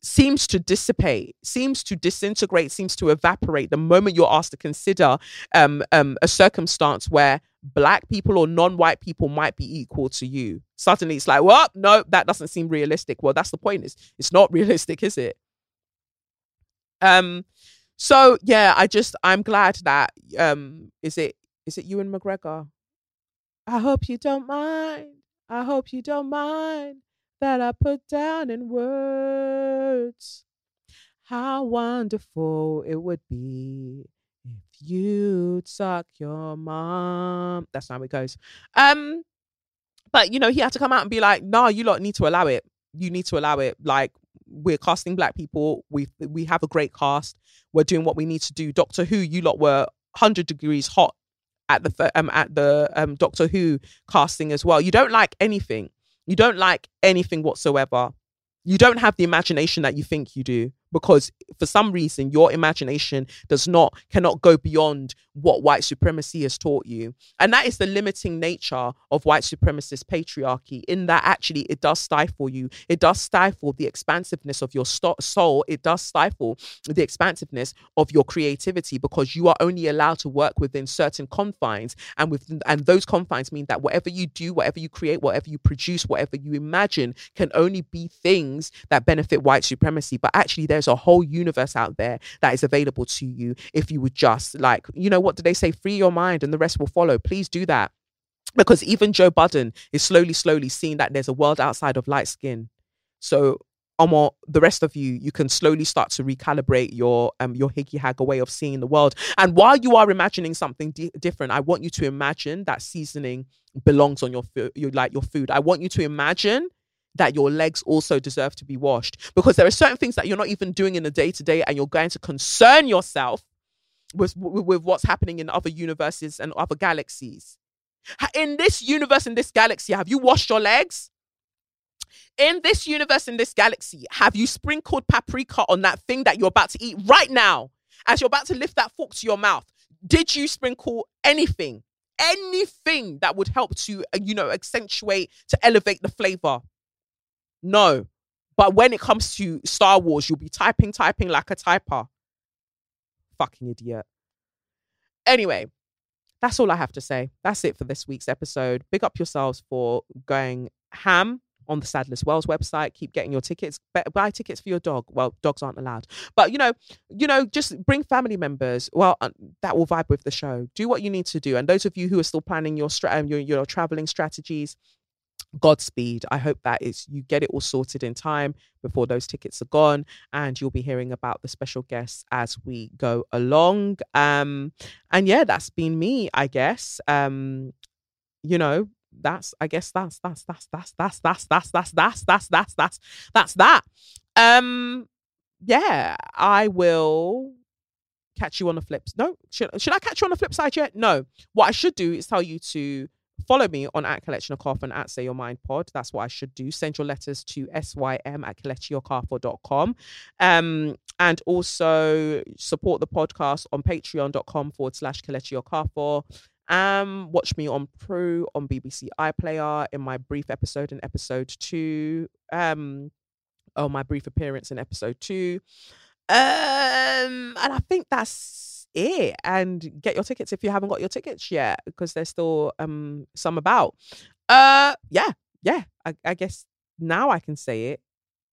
seems to dissipate, seems to disintegrate, seems to evaporate the moment you're asked to consider um, um, a circumstance where black people or non-white people might be equal to you. Suddenly it's like, well, no, that doesn't seem realistic. Well, that's the point. Is it's not (laughs) realistic, is it? Um, so yeah, I just I'm glad that um is it is it Ewan McGregor? I hope you don't mind. I hope you don't mind that I put down in words. How wonderful it would be if you'd suck your mom. That's how it goes. Um, but you know, he had to come out and be like, "No, you lot need to allow it. You need to allow it. Like, we're casting black people. We we have a great cast. We're doing what we need to do. Doctor Who, you lot were hundred degrees hot at the um at the um Doctor Who casting as well. You don't like anything. You don't like anything whatsoever. You don't have the imagination that you think you do because for some reason your imagination does not cannot go beyond what white supremacy has taught you. And that is the limiting nature of white supremacist patriarchy in that actually it does stifle you. It does stifle the expansiveness of your st- soul. It does stifle the expansiveness of your creativity because you are only allowed to work within certain confines. And within and those confines mean that whatever you do whatever you create whatever you produce whatever you imagine can only be things that benefit white supremacy. But actually there's there's a whole universe out there that is available to you if you would just like, you know, what do they say? Free your mind and the rest will follow. Please do that. Because even Joe Budden is slowly, slowly seeing that there's a world outside of light skin. So Omo, the rest of you, you can slowly start to recalibrate your um your higgy hagger way of seeing the world. And while you are imagining something di- different, I want you to imagine that seasoning belongs on your food, your like your food. I want you to imagine that your legs also deserve to be washed because there are certain things that you're not even doing in the day to day and you're going to concern yourself with, with, with what's happening in other universes and other galaxies. In this universe, in this galaxy, have you washed your legs? In this universe, in this galaxy, have you sprinkled paprika on that thing that you're about to eat right now? As you're about to lift that fork to your mouth, did you sprinkle anything? Anything that would help to, uh, you know, accentuate, to elevate the flavor? No. But when it comes to Star Wars, you'll be typing, typing like a typer. Fucking idiot. Anyway, that's all I have to say. That's it for this week's episode. Big up yourselves for going ham on the Sadler's Wells website. Keep getting your tickets. Buy tickets for your dog. Well, dogs aren't allowed, but you know, you know, just bring family members. Well, uh, that will vibe with the show. Do what you need to do. And those of you who are still planning your stra- um, your your traveling strategies, Godspeed. I hope that is you get it all sorted in time before those tickets are gone, and you'll be hearing about the special guests as we go along. Um, and yeah, that's been me, I guess. Um, you know, that's I guess that's that's that's that's that's that's that's that's that's that's that's that's that's that. Um, yeah, I will catch you on the flips. No, should should I catch you on the flip side yet? No. What I should do is tell you to follow me on at Kelechi Okafor and at say your mind pod. That's what i should do. Send your letters to sym at kelechiokafor.com um and also support the podcast on patreon.com forward slash kelechiokafor um watch me on Pro on bbc iplayer in my brief episode in episode two. Um oh my brief appearance in episode two. Um and i think that's it and get your tickets if you haven't got your tickets yet because there's still um some about. Uh yeah yeah I, I guess now i can say it.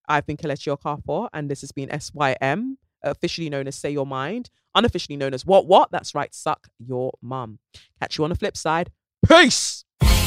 I've been Kelechi Okafor and this has been sym officially known as say your mind unofficially known as what what that's right suck your mum. Catch you on the flip side. Peace